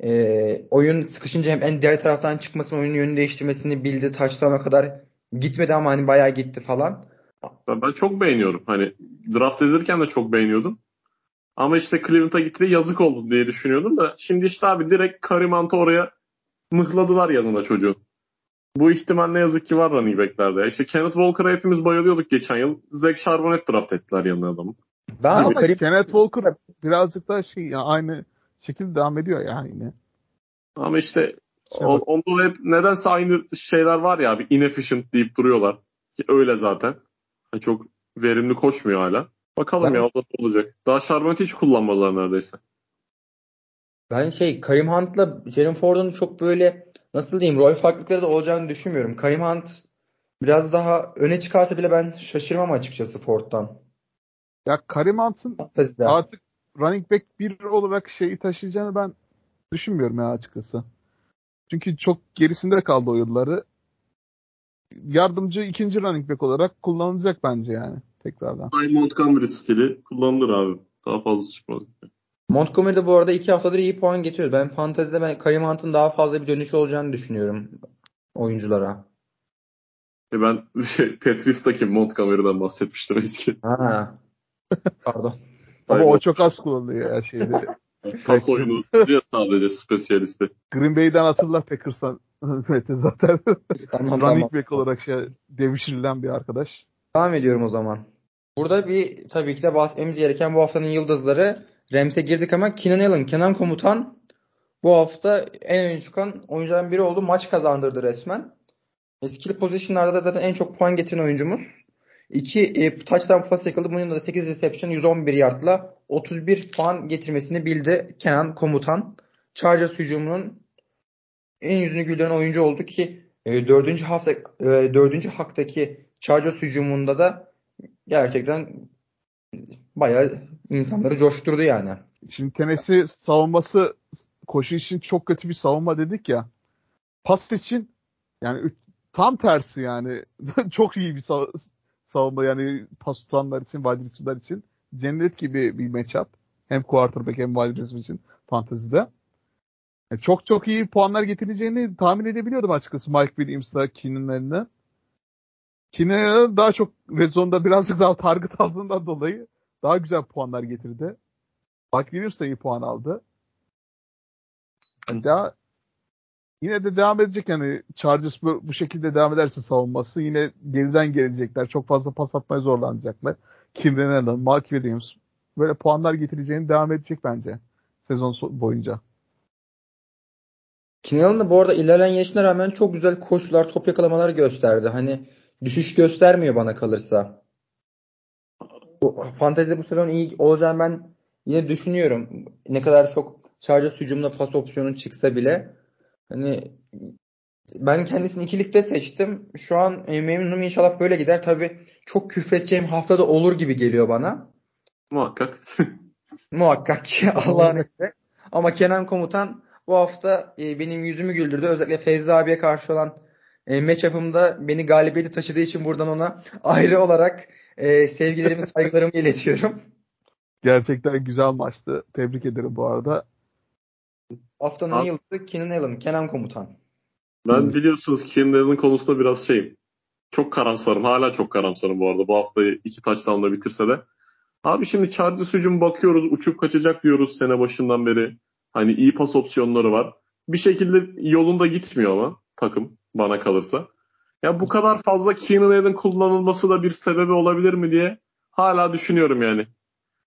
e, oyun sıkışınca hem en diğer taraftan çıkmasını, oyunun yönünü değiştirmesini bildi. Taşlarına kadar gitmedi ama hani bayağı gitti falan. Ben, ben çok beğeniyorum. Hani draft edilirken de çok beğeniyordum. Ama işte Cleveland'a gitti yazık oldu diye düşünüyordum da şimdi işte abi direkt Karimant'ı oraya mıhladılar yanına çocuğun. Bu ihtimal ne yazık ki var running back'lerde. İşte Kenneth Walker'a hepimiz bayılıyorduk geçen yıl. Zach Charbonnet draft ettiler yanına adamı. Ben ama Karim... Kenneth Walker birazcık daha şey ya aynı şekilde devam ediyor ya yine. Ama işte o, onda hep nedense aynı şeyler var ya bir inefficient deyip duruyorlar. Ki öyle zaten. Yani çok verimli koşmuyor hala. Bakalım ben, ya o da olacak. Daha Charbonnet hiç kullanmadılar neredeyse. Ben şey Karim Hunt'la Jalen Ford'un çok böyle nasıl diyeyim rol farklılıkları da olacağını düşünmüyorum. Karim Hunt biraz daha öne çıkarsa bile ben şaşırmam açıkçası Ford'dan. Ya Karim Hunt'ın artık running back bir olarak şeyi taşıyacağını ben düşünmüyorum ya açıkçası. Çünkü çok gerisinde kaldı o yılları. Yardımcı ikinci running back olarak kullanılacak bence yani tekrardan. Ay Montgomery stili kullanılır abi. Daha fazla çıkmaz. Montgomery de bu arada iki haftadır iyi puan getiriyor. Ben fantezide ben Karim Hunt'ın daha fazla bir dönüş olacağını düşünüyorum oyunculara. E ben şey, Petrista'ki Montgomery'den bahsetmiştim eski. Ha. Pardon. Ama o çok az kullanılıyor ya şeyde. Pas oyunu diyor sadece spesiyalisti. Green Bay'den hatırlar Packers'tan Mete zaten. Tamam, Running tamam. back olarak şey devşirilen bir arkadaş. Devam ediyorum o zaman. Burada bir tabii ki de bahsetmemiz gereken bu haftanın yıldızları Rams'e girdik ama Kenan Allen, Kenan Komutan bu hafta en öne çıkan oyunculardan biri oldu. Maç kazandırdı resmen. Skill position'larda da zaten en çok puan getiren oyuncumuz. 2 e, touchdown pass yakaladı. Bunun da 8 reception 111 yardla 31 puan getirmesini bildi Kenan Komutan. Chargers hücumunun en yüzünü güldüren oyuncu oldu ki e, 4. hafta e, 4. haktaki Chargers hücumunda da gerçekten bayağı insanları coşturdu yani. Şimdi Tennessee savunması koşu için çok kötü bir savunma dedik ya. Pas için yani tam tersi yani çok iyi bir savunma yani pas tutanlar için, wide receiver için cennet gibi bir matchup. Hem quarterback hem wide receiver için fantezide. Yani e, çok çok iyi puanlar getireceğini tahmin edebiliyordum açıkçası Mike Williams'la Keenan'ın eline. Keenan daha çok red zone'da birazcık daha target aldığından dolayı daha güzel puanlar getirdi. Mike Williams da iyi puan aldı. Daha yine de devam edecek yani Chargers bu, bu şekilde devam ederse savunması yine geriden gelecekler. Çok fazla pas atmaya zorlanacaklar. Kimden Allen, Mark Williams böyle puanlar getireceğini devam edecek bence sezon boyunca. Keenan da bu arada ilerleyen yaşına rağmen çok güzel koşular, top yakalamalar gösterdi. Hani düşüş göstermiyor bana kalırsa. Bu, fantezide bu sezon iyi olacağını ben yine düşünüyorum. Ne kadar çok Chargers hücumda pas opsiyonu çıksa bile hani ben kendisini ikilikte seçtim. Şu an e, memnunum inşallah böyle gider. Tabi çok küfredeceğim haftada olur gibi geliyor bana. Muhakkak. Muhakkak ki Allah'ın izniyle. Ama Kenan Komutan bu hafta e, benim yüzümü güldürdü. Özellikle Feyzi abiye karşı olan e, matchup'ımda beni galibiyeti taşıdığı için buradan ona ayrı olarak e, sevgilerimi saygılarımı iletiyorum. Gerçekten güzel maçtı. Tebrik ederim bu arada. Haftanın yıldızı Kenan Allen, Kenan Komutan. Ben biliyorsunuz Kenan Allen konusunda biraz şeyim. Çok karamsarım. Hala çok karamsarım bu arada. Bu haftayı iki touchdown'la bitirse de. Abi şimdi Chargers hücum bakıyoruz. Uçup kaçacak diyoruz sene başından beri. Hani iyi pas opsiyonları var. Bir şekilde yolunda gitmiyor ama takım bana kalırsa. Ya bu kadar fazla Keenan Allen kullanılması da bir sebebi olabilir mi diye hala düşünüyorum yani.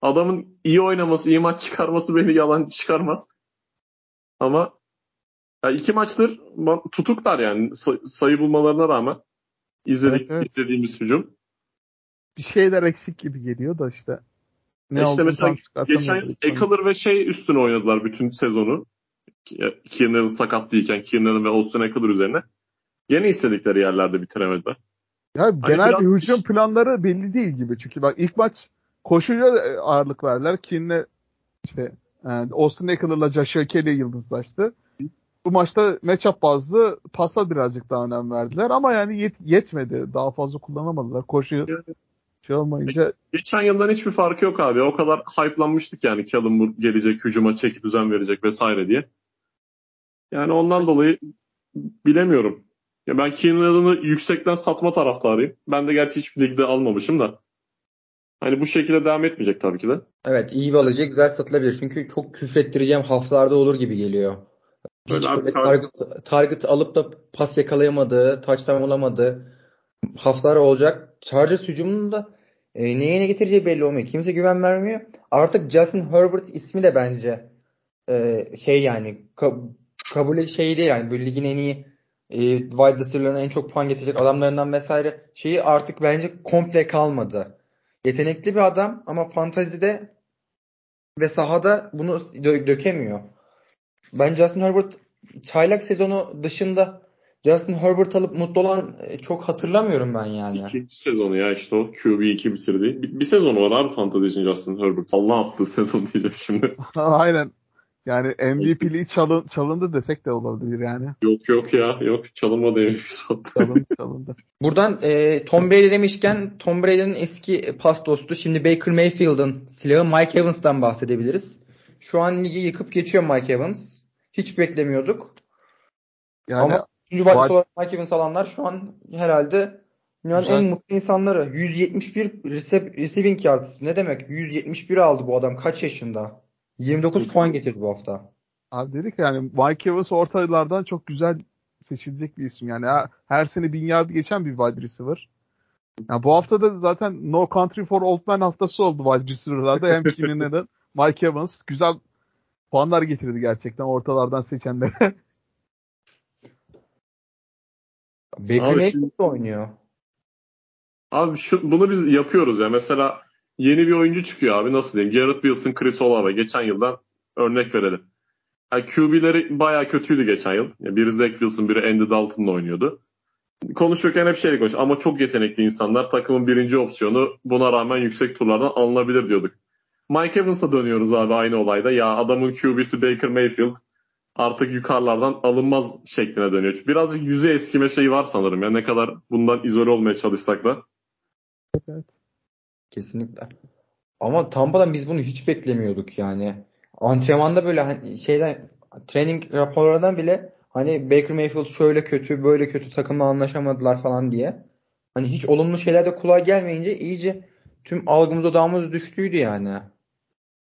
Adamın iyi oynaması, iyi maç çıkarması beni yalan çıkarmaz. Ama ya iki maçtır tutuklar yani sayı bulmalarına rağmen izledik, evet, evet. izlediğimiz hücum. Bir şeyler eksik gibi geliyor da işte. Ne işte mesela geçen Eckler ve şey üstüne oynadılar bütün sezonu. Kierner'ın sakat değilken Kierner'ın ve Austin Eckler üzerine. Gene istedikleri yerlerde bitiremediler. Ya hani genel bir hücum planları belli değil gibi. Çünkü bak ilk maç koşuya ağırlık verdiler. Kin'le işte yani Austin Eckler'la Joshua Kelly yıldızlaştı. Bu maçta matchup bazlı pasa birazcık daha önem verdiler ama yani yet, yetmedi. Daha fazla kullanamadılar. Koşu şey olmayınca. Geçen yıldan hiçbir farkı yok abi. O kadar hype'lanmıştık yani Callum gelecek, hücuma çeki düzen verecek vesaire diye. Yani ondan dolayı bilemiyorum. Ya ben Keenan yüksekten satma taraftarıyım. Ben de gerçi hiçbir ligde almamışım da. Hani bu şekilde devam etmeyecek tabii ki de. Evet iyi bir alıcı güzel satılabilir. Çünkü çok küfrettireceğim haftalarda olur gibi geliyor. Hiç böyle, target, target alıp da pas yakalayamadığı, touchdown olamadığı haftalar olacak. Chargers hücumunda e, neye ne getireceği belli olmuyor. Kimse güven vermiyor. Artık Justin Herbert ismi de bence e, şey yani ka- kabul şey değil yani böyle ligin en iyi e, wide receiver'larına en çok puan getirecek adamlarından vesaire şeyi artık bence komple kalmadı. Yetenekli bir adam ama fantazide ve sahada bunu dö- dökemiyor. Ben Justin Herbert çaylak sezonu dışında Justin Herbert alıp mutlu olan e, çok hatırlamıyorum ben yani. İkinci sezonu ya işte o QB2 bitirdi. Bir, bir sezonu var abi fantasy için Justin Herbert. Allah attığı sezon diyeceğim şimdi. Aynen. Yani MVP'liği çalın, çalındı desek de olabilir yani. Yok yok ya. Yok çalınmadı MVP Çalındı çalındı. Buradan e, Tom Brady demişken Tom Brady'nin eski pas dostu şimdi Baker Mayfield'ın silahı Mike Evans'tan bahsedebiliriz. Şu an ligi yıkıp geçiyor Mike Evans. Hiç beklemiyorduk. Yani Ama 3. wide Var- olarak Mike Evans alanlar şu an herhalde dünyanın en mutlu insanları. 171 rece- receiving yards. Ne demek? 171 aldı bu adam. Kaç yaşında? 29 puan getirdi bu hafta. Abi dedik yani Mike Evans ortalardan çok güzel seçilecek bir isim. Yani her, her sene bin yard geçen bir wide receiver. Yani bu hafta da zaten No Country for Old Men haftası oldu wide receiver'larda. Hem Keenan'ın Mike Evans güzel puanlar getirdi gerçekten ortalardan seçenlere. Baker Mayfield oynuyor. Abi şu, bunu biz yapıyoruz ya. Mesela yeni bir oyuncu çıkıyor abi. Nasıl diyeyim? Garrett Wilson, Chris Olave. Geçen yıldan örnek verelim. Yani QB'leri bayağı kötüydü geçen yıl. Ya biri Zach Wilson, biri Andy Dalton'la oynuyordu. Konuşurken hep şey konuş. Ama çok yetenekli insanlar. Takımın birinci opsiyonu. Buna rağmen yüksek turlardan alınabilir diyorduk. Mike Evans'a dönüyoruz abi aynı olayda. Ya adamın QB'si Baker Mayfield artık yukarılardan alınmaz şekline dönüyor. Birazcık yüzey eskime şeyi var sanırım. Ya ne kadar bundan izole olmaya çalışsak da. Kesinlikle. Ama Tampa'dan biz bunu hiç beklemiyorduk yani. Antrenmanda böyle hani şeyden training raporlarından bile hani Baker Mayfield şöyle kötü böyle kötü takımla anlaşamadılar falan diye. Hani hiç olumlu şeyler de kulağa gelmeyince iyice tüm algımız odağımız düştüydü yani.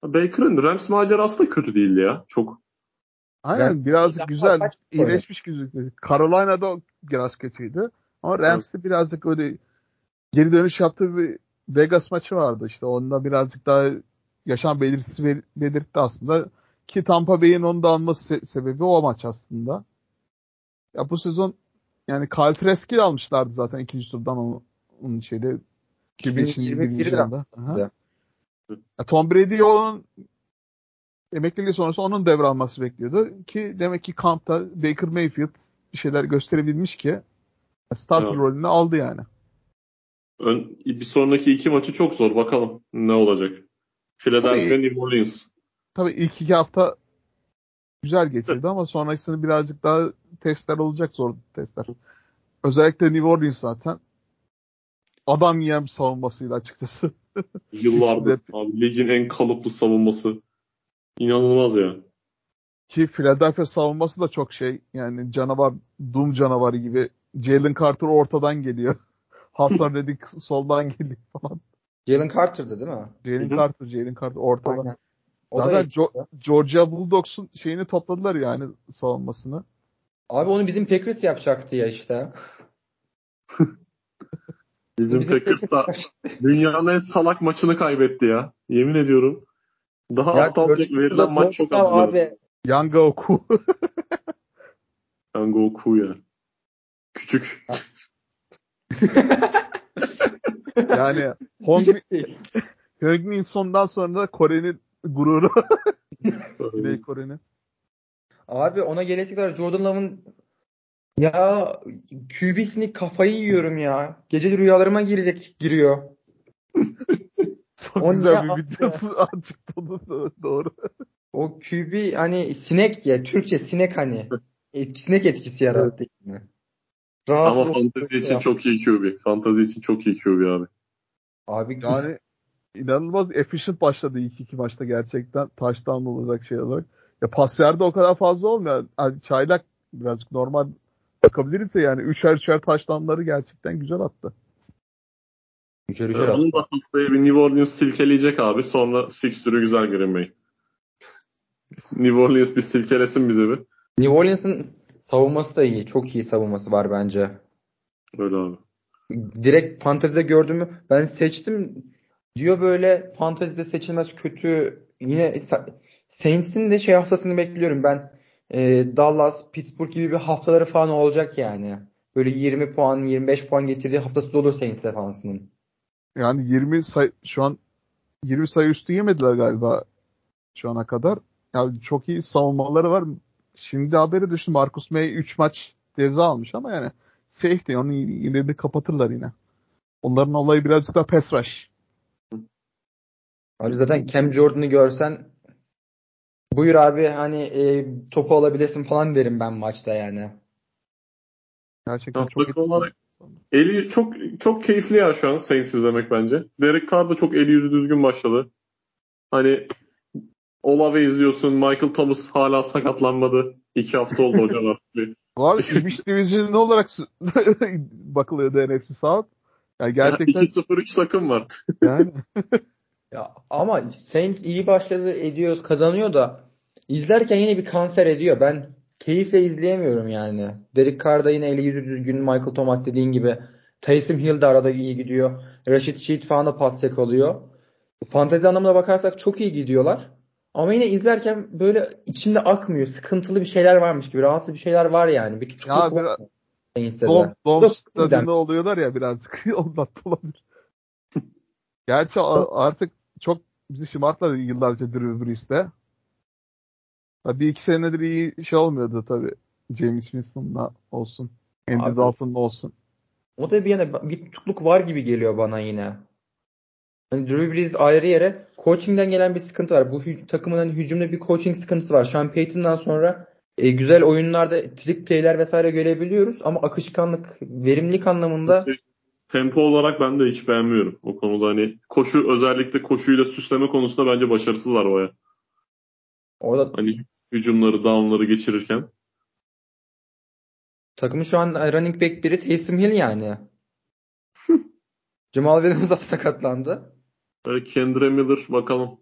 Baker'ın Rams macerası da kötü değildi ya. Çok Aynen Rams- birazcık güzel iyileşmiş gözüktü. Carolina'da biraz kötüydü. Ama Rams'te birazcık öyle geri dönüş yaptığı bir Vegas maçı vardı işte. Onda birazcık daha yaşam belirtisi bel- belirtti aslında. Ki Tampa Bay'in onu da alması se- sebebi o maç aslında. Ya bu sezon yani Kyle Trask'i de almışlardı zaten ikinci turdan onun, onun şeyde 2021 2021'de yılında. Ya Tom Brady onun emekliliği sonrası onun devralması bekliyordu. Ki demek ki kampta Baker Mayfield bir şeyler gösterebilmiş ki starter Evet. rolünü aldı yani. Ön, bir sonraki iki maçı çok zor. Bakalım ne olacak. Philadelphia. New Orleans. Tabii ilk iki hafta güzel geçirdi ama sonrasını birazcık daha testler olacak zor testler. Özellikle New Orleans zaten adam yiyen bir savunmasıyla açıkçası. Yıllardır. Abi, ligin en kalıplı savunması. İnanılmaz ya. Ki Philadelphia savunması da çok şey yani canavar, Doom canavarı gibi. Jalen Carter ortadan geliyor. Hasan Reddick soldan geliyor falan. Jalen Carter'dı değil mi? Jalen. Carter, Jalen Carter ortadan. Aynen. O da Zaten. Jo- Georgia Bulldogs'un şeyini topladılar yani savunmasını. Abi onu bizim Packers yapacaktı ya işte. Bizim, Bizim Packers da Packers- dünyanın en salak maçını kaybetti ya. Yemin ediyorum. Daha Ya aptal verilen maç çok az. abi. Yanga Oku. Tango Oku ya. Küçük. yani Hong, Heung-min Son'dan sonra Kore'nin gururu. Güney Kore'nin. Abi ona gelecek kadar Jordan Love'ın ya QB'sini kafayı yiyorum ya. Gece rüyalarıma girecek giriyor. Çok O güzel bir videosu çıktı onun da, doğru. O QB hani sinek ya Türkçe sinek hani. Et, sinek etkisi yarattı yani. Rahatsız Ama fantazi için ya. çok iyi QB. Fantazi için çok iyi QB abi. Abi Yani inanılmaz efficient başladı ilk iki maçta gerçekten. Taştan olacak şey olarak. Ya pas yerde o kadar fazla olmuyor. Yani çaylak birazcık normal bakabiliriz de yani üçer üçer taştanları gerçekten güzel attı. üçer Ee, üçer Onun da haftaya bir New Orleans silkeleyecek abi. Sonra fikstürü güzel Green Bay. New Orleans bir silkelesin bize bir. New Orleans'ın savunması da iyi. Çok iyi savunması var bence. Öyle abi. Direkt fantezide gördüğümü ben seçtim. Diyor böyle fantezide seçilmez kötü. Yine Sa- Saints'in de şey haftasını bekliyorum. Ben e, Dallas, Pittsburgh gibi bir haftaları falan olacak yani. Böyle 20 puan, 25 puan getirdiği haftası da olur Saints defansının. Yani 20 sayı şu an 20 sayı üstü yemediler galiba şu ana kadar. Yani çok iyi savunmaları var. Şimdi haberi düştü Marcus May 3 maç ceza almış ama yani safety onun ilerini kapatırlar yine. Onların olayı birazcık daha pass rush. Abi zaten Cam Jordan'ı görsen buyur abi hani e, topu alabilirsin falan derim ben maçta yani. Gerçekten çok olarak eli çok çok keyifli ya şu an Saints izlemek bence. Derek Carr da çok eli yüzü düzgün başladı. Hani Olave izliyorsun. Michael Thomas hala sakatlanmadı. İki hafta oldu hocam artık. Var İbiş Division'ı olarak bakılıyor da NFC South. Yani gerçekten... 2-0-3 takım var. Yani. ya ama Saints iyi başladı ediyor kazanıyor da izlerken yine bir kanser ediyor. Ben keyifle izleyemiyorum yani. Derek Carr da yine eli yüzü düzgün. Michael Thomas dediğin gibi. Taysom Hill de arada iyi gidiyor. Rashid Sheet falan da pas yakalıyor. Fantezi anlamına bakarsak çok iyi gidiyorlar. Ama yine izlerken böyle içimde akmıyor. Sıkıntılı bir şeyler varmış gibi. Rahatsız bir şeyler var yani. Bir tutukluk ya, var. Dom, Dom stadında oluyorlar ya birazcık. Ondan olabilir. Gerçi artık çok bizi şımartlar yıllarca Drew Brees'te. Bir iki senedir iyi şey olmuyordu tabii. James Winston'la olsun. Andy Dalton'la olsun. O da bir yana bir tutukluk var gibi geliyor bana yine. Hani Drew Brees ayrı yere coaching'den gelen bir sıkıntı var. Bu hü- takımın hani hücumda bir coaching sıkıntısı var. Sean Payton'dan sonra e, güzel oyunlarda trick play'ler vesaire görebiliyoruz ama akışkanlık, verimlilik anlamında tempo olarak ben de hiç beğenmiyorum o konuda hani koşu özellikle koşuyla süsleme konusunda bence başarısızlar baya. Orada hani hücumları, down'ları geçirirken. Takımın şu an running back biri Taysom Hill yani. Jamal Williams da sakatlandı. Böyle Kendre Miller bakalım.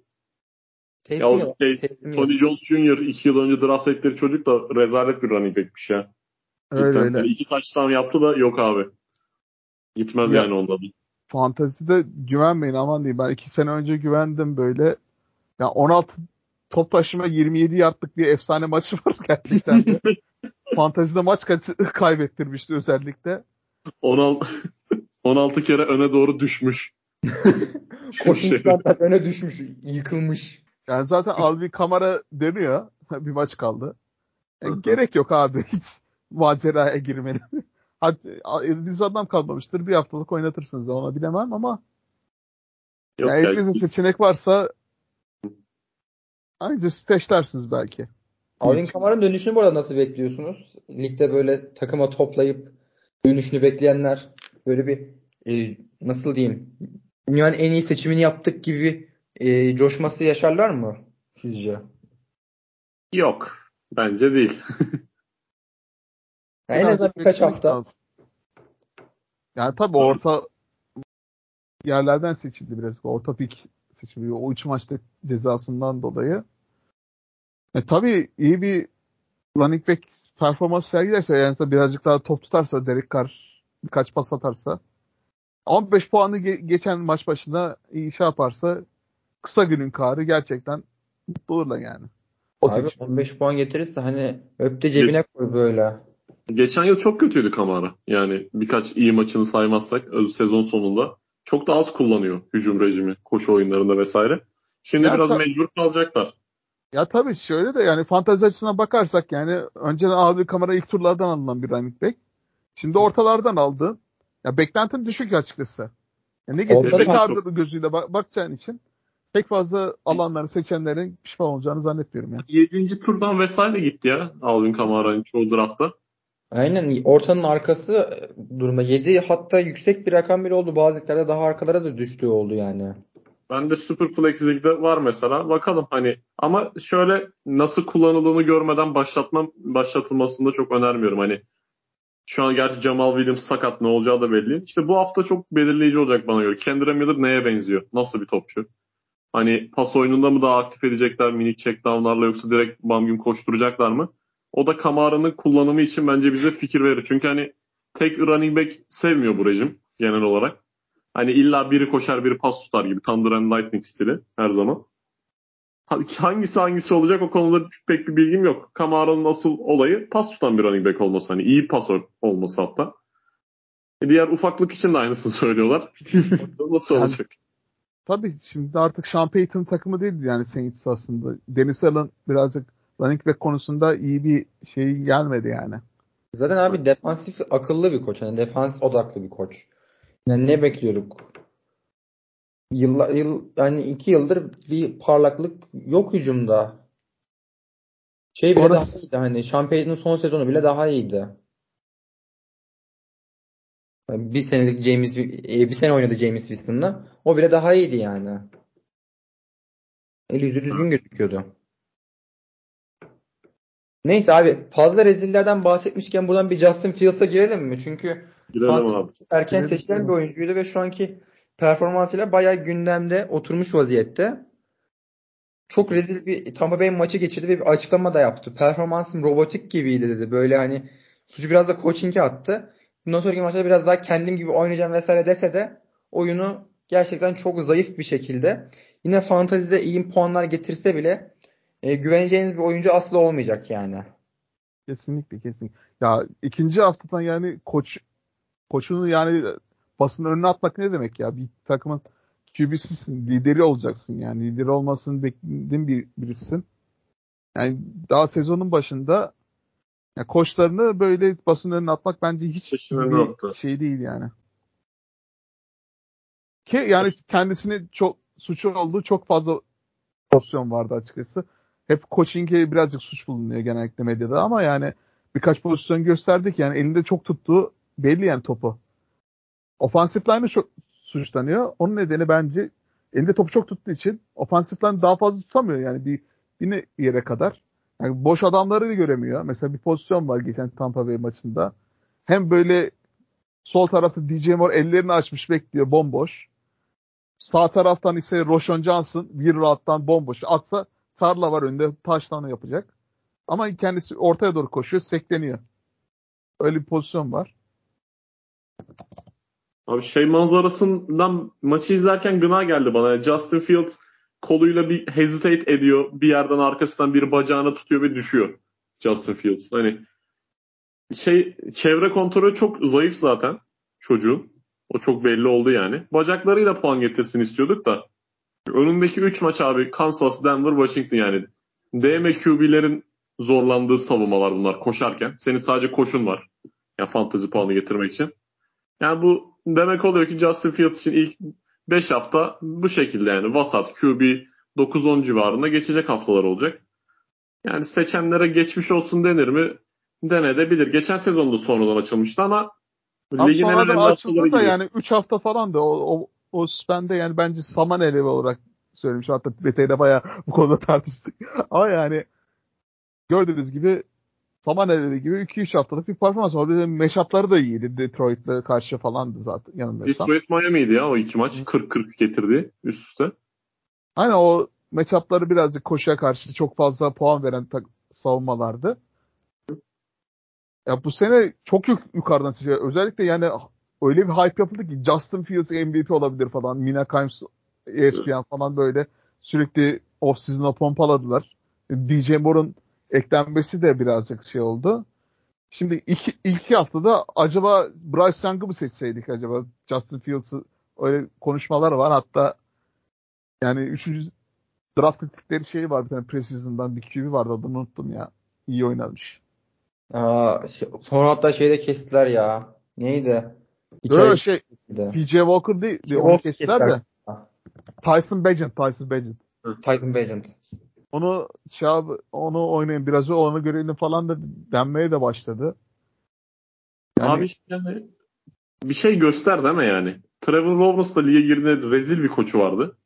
Taysom ya şey, Tony Jones Jr. iki yıl önce draft ettikleri çocuk da rezalet bir running backmiş ya. Öyle Cidden. öyle. Yani iki touchdown yaptı da yok abi. Gitmez ya, yani onda da. Fantezide güvenmeyin aman diyeyim. Ben iki sene önce güvendim böyle. Ya yani 16 top taşıma 27 yardlık bir efsane maçı var gerçekten de. Fantezide maç kaybettirmişti özellikle. 16 16 kere öne doğru düşmüş. Koşmuşlardan öne düşmüş, yıkılmış. Yani zaten Alvin Kamara deniyor. bir maç kaldı. Yani gerek yok abi hiç maceraya girmeni. Hadi elinizde adam kalmamıştır. Bir haftalık oynatırsınız da ona bilemem ama yok, yani elinizde seçenek varsa Ayrıca steşlersiniz belki. Alvin Kamara'nın dönüşünü bu arada nasıl bekliyorsunuz? Ligde böyle takıma toplayıp dönüşünü bekleyenler böyle bir e, nasıl diyeyim dünyanın en iyi seçimini yaptık gibi e, coşması yaşarlar mı sizce? Yok. Bence değil. yani en azından birkaç hafta. Lazım. Yani tabii orta yerlerden seçildi biraz. Orta pik seçildi. O üç maçta cezasından dolayı. E, tabii iyi bir running back performans sergilerse yani birazcık daha top tutarsa Derek Carr birkaç pas atarsa 15 puanı ge- geçen maç başında iyi şey yaparsa kısa günün karı gerçekten mutlu olurlar yani. O Abi seçim. 15 puan getirirse hani öpte cebine koy böyle. Geçen yıl çok kötüydü Kamara. Yani birkaç iyi maçını saymazsak sezon sonunda çok da az kullanıyor hücum rejimi koşu oyunlarında vesaire. Şimdi ya biraz ta- mecbur kalacaklar. Ya tabii şöyle de yani fantezi açısından bakarsak yani önceden Alvin Kamara ilk turlardan alınan bir running back. Şimdi ortalardan aldı. Ya beklentim düşük açıkçası. Ya ne getirirse kardır gözüyle bak bakacağın için pek fazla alanları seçenlerin pişman olacağını zannetmiyorum yani. 7. turdan vesaire gitti ya Alvin Kamara'nın çoğu draftta. Aynen ortanın arkası durumda. 7 hatta yüksek bir rakam bile oldu. Bazı liglerde daha arkalara da düştüğü oldu yani. Ben de Superflex Lig'de var mesela. Bakalım hani ama şöyle nasıl kullanıldığını görmeden başlatmam başlatılmasını da çok önermiyorum. Hani şu an gerçi Jamal Williams sakat ne olacağı da belli. İşte bu hafta çok belirleyici olacak bana göre. Kendra Miller neye benziyor? Nasıl bir topçu? Hani pas oyununda mı daha aktif edecekler minik checkdownlarla yoksa direkt bam gün koşturacaklar mı? O da Kamara'nın kullanımı için bence bize fikir verir. Çünkü hani tek running back sevmiyor bu rejim genel olarak. Hani illa biri koşar biri pas tutar gibi Thunder and Lightning stili her zaman. Hangisi hangisi olacak o konuda pek bir bilgim yok. Camaro'nun asıl olayı pas tutan bir running back olması. Hani iyi pasör olması hatta. E diğer ufaklık için de aynısını söylüyorlar. Nasıl yani, olacak? Tabii şimdi artık Sean Payton takımı değil yani Saints aslında. Dennis Allen birazcık running back konusunda iyi bir şey gelmedi yani. Zaten abi defansif akıllı bir koç. Yani defans odaklı bir koç. Yani ne bekliyorduk? Yıllar, yıl, yani iki yıldır bir parlaklık yok hücumda. Şey bile Orası... daha iyiydi hani. Sean son sezonu bile daha iyiydi. Bir senelik James e, bir sene oynadı James Winston'la. O bile daha iyiydi yani. El yüzü düzgün gözüküyordu. Neyse abi fazla rezillerden bahsetmişken buradan bir Justin Fields'a girelim mi? Çünkü girelim erken seçilen bir oyuncuydu ve şu anki performansıyla bayağı gündemde oturmuş vaziyette. Çok rezil bir Tampa Bay maçı geçirdi ve bir açıklama da yaptı. Performansım robotik gibiydi dedi. Böyle hani suçu biraz da coaching'e attı. Bundan maçta biraz daha kendim gibi oynayacağım vesaire dese de oyunu gerçekten çok zayıf bir şekilde. Yine fantazide iyi puanlar getirse bile e, güveneceğiniz bir oyuncu asla olmayacak yani. Kesinlikle kesinlikle. Ya ikinci haftadan yani koç koçunu yani basın önüne atmak ne demek ya? Bir takımın QB'sisin, lideri olacaksın yani. Lideri olmasını beklediğin bir birisin. Yani daha sezonun başında yani koçlarını böyle basın önüne atmak bence hiç bir şey değil yani. Ki yani kendisini çok suçu olduğu çok fazla pozisyon vardı açıkçası. Hep coaching'e birazcık suç bulunuyor genellikle medyada ama yani birkaç pozisyon gösterdik yani elinde çok tuttuğu belli yani topu. Offensive line'ı suçlanıyor. Onun nedeni bence elinde topu çok tuttuğu için offensive line daha fazla tutamıyor yani bir, bir yere kadar. Yani boş adamları göremiyor. Mesela bir pozisyon var geçen Tampa Bay maçında. Hem böyle sol tarafta DJ Moore ellerini açmış bekliyor bomboş. Sağ taraftan ise Roshan Johnson bir rahattan bomboş. Atsa tarla var önünde taştanı yapacak. Ama kendisi ortaya doğru koşuyor, sekleniyor. Öyle bir pozisyon var. Abi şey manzarasından maçı izlerken gına geldi bana. Justin Fields koluyla bir hesitate ediyor. Bir yerden arkasından bir bacağını tutuyor ve düşüyor. Justin Fields. Hani şey çevre kontrolü çok zayıf zaten çocuğun. O çok belli oldu yani. Bacaklarıyla puan getirsin istiyorduk da. Önündeki 3 maç abi Kansas, Denver, Washington yani. DM QB'lerin zorlandığı savunmalar bunlar koşarken. Senin sadece koşun var. Yani fantezi puanı getirmek için. Yani bu demek oluyor ki Justin Fields için ilk 5 hafta bu şekilde yani vasat QB 9-10 civarında geçecek haftalar olacak. Yani seçenlere geçmiş olsun denir mi? Denedebilir. Geçen sezonda sonradan açılmıştı ama Abi ligin en önemli açıldı da yani 3 hafta falan da o, o, o spende yani bence saman elevi olarak söylemiş. Hatta Bete'yle bayağı bu konuda tartıştık. ama yani gördüğünüz gibi saman elevi gibi 2-3 haftalık bir performans de meşapları da iyiydi. Detroit'le karşı falandı zaten yanılmıyorsam. Detroit Miami'ydi ya o iki maç. 40-40 getirdi üst üste. Aynen o matchup'ları birazcık koşuya karşı çok fazla puan veren savunmalardı. Ya bu sene çok yuk yukarıdan seçiyor. Özellikle yani öyle bir hype yapıldı ki Justin Fields MVP olabilir falan. Mina Kimes, ESPN falan böyle sürekli off-season'a pompaladılar. DJ Moore'un eklenmesi de birazcık şey oldu. Şimdi iki, iki haftada acaba Bryce Young'ı mı seçseydik acaba? Justin Fields'ı öyle konuşmalar var. Hatta yani üçüncü draft ettikleri şey var bir tane preseason'dan bir QB vardı adını unuttum ya. İyi oynamış. Aa, şey, sonra hatta şeyde kestiler ya. Neydi? Böyle şey PJ Walker değil. PJ onu kestiler de. Tyson Bagent. Tyson Bagent. Tyson Bagent. Onu şey abi, onu oynayın biraz onu görelim falan da denmeye de başladı. Yani, abi işte yani bir şey göster değil mi yani? Trevor Lawrence da lige girdiğinde rezil bir koçu vardı.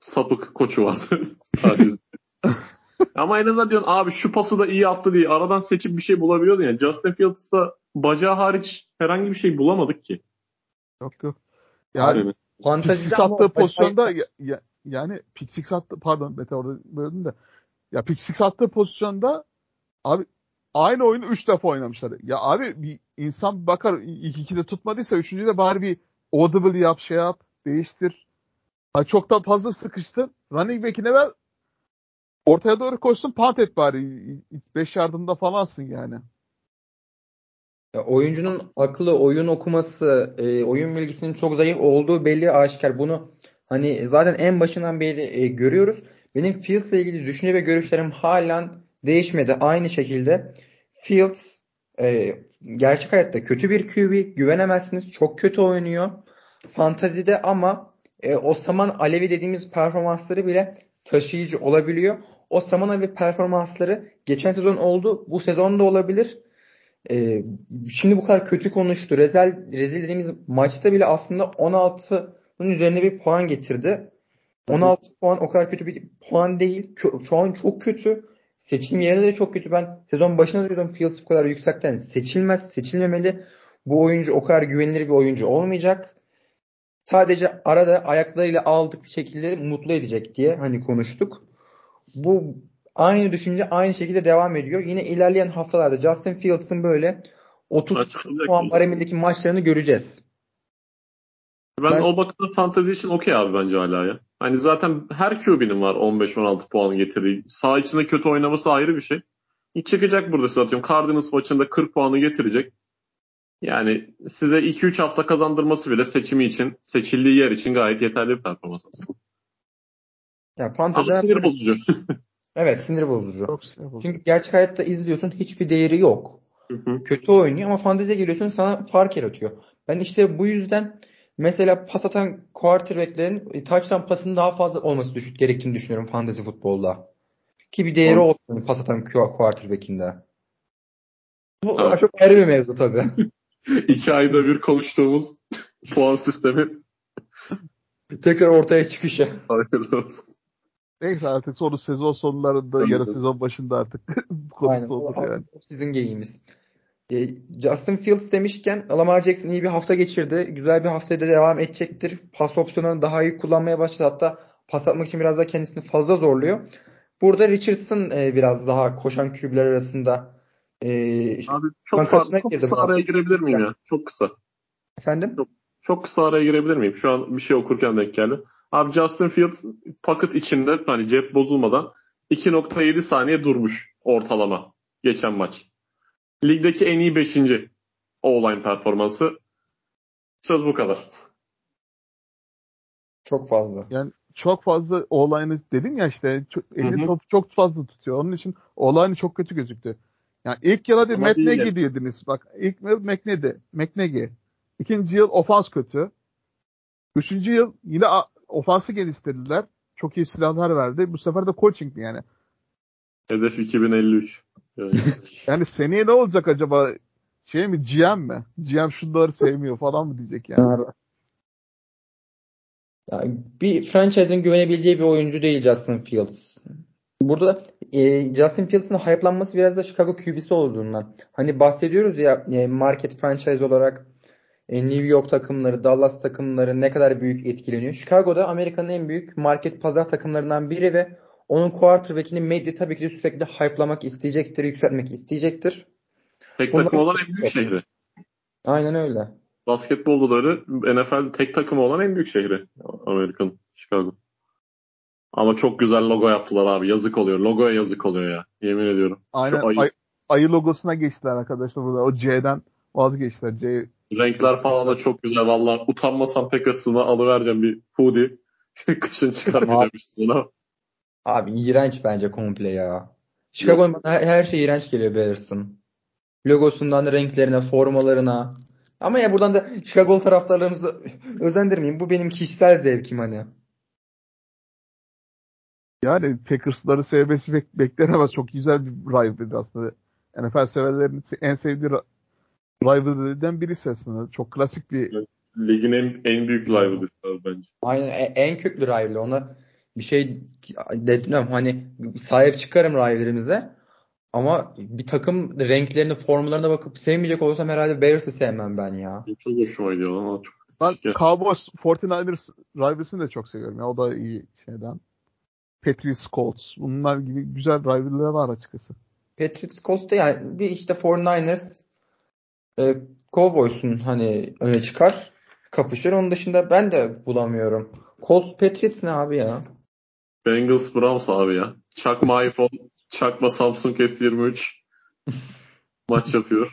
Sapık koçu vardı. Ama en azından diyorsun abi şu pası da iyi attı diye aradan seçip bir şey bulabiliyordun yani. Justin Fields'da bacağı hariç herhangi bir şey bulamadık ki. Yok yok. Yani fantezi attığı pozisyonda ya, ya, yani pick six attı pardon Mete orada böldüm de ya pick six attığı pozisyonda abi aynı oyunu 3 defa oynamışlar. Ya abi bir insan bakar ilk iki de tutmadıysa üçüncü de bari bir audible yap şey yap değiştir. Ha, çok da fazla sıkıştın. Running back'ine ver Ortaya doğru koşsun punt et bari. 5 yardımda falansın yani. Ya oyuncunun akıllı oyun okuması, e, oyun bilgisinin çok zayıf olduğu belli aşikar. Bunu hani zaten en başından beri e, görüyoruz. Benim Fields ile ilgili düşünce ve görüşlerim halen değişmedi. Aynı şekilde Fields e, gerçek hayatta kötü bir QB. Güvenemezsiniz. Çok kötü oynuyor. Fantazide ama e, o Saman Alevi dediğimiz performansları bile taşıyıcı olabiliyor. O Saman Alevi performansları geçen sezon oldu. Bu sezon da olabilir. E, şimdi bu kadar kötü konuştu. Rezil, rezil dediğimiz maçta bile aslında 16'nın üzerine bir puan getirdi. 16 puan o kadar kötü bir puan değil. Şu an çok kötü. Seçim yerinde de çok kötü. Ben sezon başında diyordum Fields bu kadar yüksekten seçilmez, seçilmemeli. Bu oyuncu o kadar güvenilir bir oyuncu olmayacak. Sadece arada ayaklarıyla aldık şekilde mutlu edecek diye hani konuştuk. Bu aynı düşünce aynı şekilde devam ediyor. Yine ilerleyen haftalarda Justin Fields'ın böyle 30 puan baremindeki maçlarını göreceğiz. Ben, ben o bakımda fantezi için okey abi bence hala ya. Hani zaten her QB'nin var 15-16 puan getirdiği. Sağ içinde kötü oynaması ayrı bir şey. Çıkacak burada size atıyorum. Cardinals maçında 40 puanı getirecek. Yani size 2-3 hafta kazandırması bile seçimi için, seçildiği yer için gayet yeterli bir performans aslında. Ya fantezi Ama sinir bozucu. evet sinir bozucu. Çok sinir bozucu. Çünkü gerçek hayatta izliyorsun hiçbir değeri yok. Hı hı. Kötü oynuyor ama fanteziye geliyorsun sana fark yaratıyor. Ben işte bu yüzden Mesela pas atan quarterback'lerin e, touchdown pasının daha fazla olması düşük gerektiğini düşünüyorum fantasy futbolda. Ki bir değeri olsun pas atan quarterback'inde. Bu evet. çok ayrı bir mevzu tabii. İki ayda bir konuştuğumuz puan sistemi. Tekrar ortaya çıkışı. Neyse artık sonu sezon sonlarında ya da sezon başında artık konusu olur yani. Sizin geyimiz. E, Justin Fields demişken Lamar Jackson iyi bir hafta geçirdi. Güzel bir haftaya da devam edecektir. Pas opsiyonlarını daha iyi kullanmaya başladı. Hatta pas atmak için biraz da kendisini fazla zorluyor. Burada Richardson e, biraz daha koşan kübler arasında e, Abi çok, fazla, çok kısa araya girebilir miyim ya? Çok kısa. Efendim? Çok, çok kısa araya girebilir miyim? Şu an bir şey okurken denk geldi. Abi Justin Fields pocket içinde hani cep bozulmadan 2.7 saniye durmuş ortalama geçen maç. Ligdeki en iyi 5. online performansı. Söz bu kadar. Çok fazla. Yani çok fazla olayını dedim ya işte çok, elini top çok fazla tutuyor. Onun için olayını çok kötü gözüktü. Yani ilk yıl hadi Matt Nagy diyordunuz. Bak ilk yıl McNegy. McNegy. İkinci yıl ofans kötü. Üçüncü yıl yine ofansı geliştirdiler. Çok iyi silahlar verdi. Bu sefer de coaching yani. Hedef 2053. Yani. seneye ne olacak acaba? Şey mi GM mi? GM şunları sevmiyor falan mı diyecek yani. yani bir franchise'ın güvenebileceği bir oyuncu değil Justin Fields. Burada e, Justin Fields'ın hype'lanması biraz da Chicago QB'si olduğundan. Hani bahsediyoruz ya e, market franchise olarak e, New York takımları, Dallas takımları ne kadar büyük etkileniyor. Chicago'da Amerika'nın en büyük market pazar takımlarından biri ve onun quarterback'ini medya tabii ki de sürekli hype'lamak isteyecektir, yükseltmek isteyecektir. Tek takım olan en büyük şehri. Aynen öyle. Öyle. NFL tek takımı olan en büyük şehri. Amerika'nın. Chicago. Ama çok güzel logo yaptılar abi. Yazık oluyor. Logoya yazık oluyor ya. Yemin ediyorum. Aynen. ayı... Ay, ayı logosuna geçtiler arkadaşlar burada. O C'den vazgeçtiler. C Renkler falan da çok güzel. Valla utanmasam Packers'ına alıvereceğim bir hoodie. Kışın çıkarmayacağım üstüne. Abi iğrenç bence komple ya. Chicago'nun her, her şey iğrenç geliyor Bears'ın. Logosundan renklerine, formalarına. Ama ya buradan da Chicago taraftarlarımızı özendirmeyeyim. Bu benim kişisel zevkim hani. Yani Packers'ları sevmesi bek bekler ama çok güzel bir rivalry aslında. NFL severlerin en sevdiği rivalry'den birisi aslında. Çok klasik bir Ligin en, en büyük rivalry'si bence. Aynen en, en köklü rivalry. Ona bir şey dedim hani sahip çıkarım rivalry'mize. Ama bir takım renklerine, formlarına bakıp sevmeyecek olursam herhalde Bears'ı sevmem ben ya. Çok hoşuma gidiyor ama çok. Ben Cowboys 49ers rivalry'sini de çok seviyorum ya. O da iyi şeyden. Patriots Colts. Bunlar gibi güzel rivalry'ler var açıkçası. Patriots Colts da yani bir işte 49ers e, Cowboys'un hani öne çıkar kapışır. Onun dışında ben de bulamıyorum. Colts Patriots ne abi ya? Bengals Browns abi ya. çakma iPhone, çakma Samsung S23 maç yapıyor.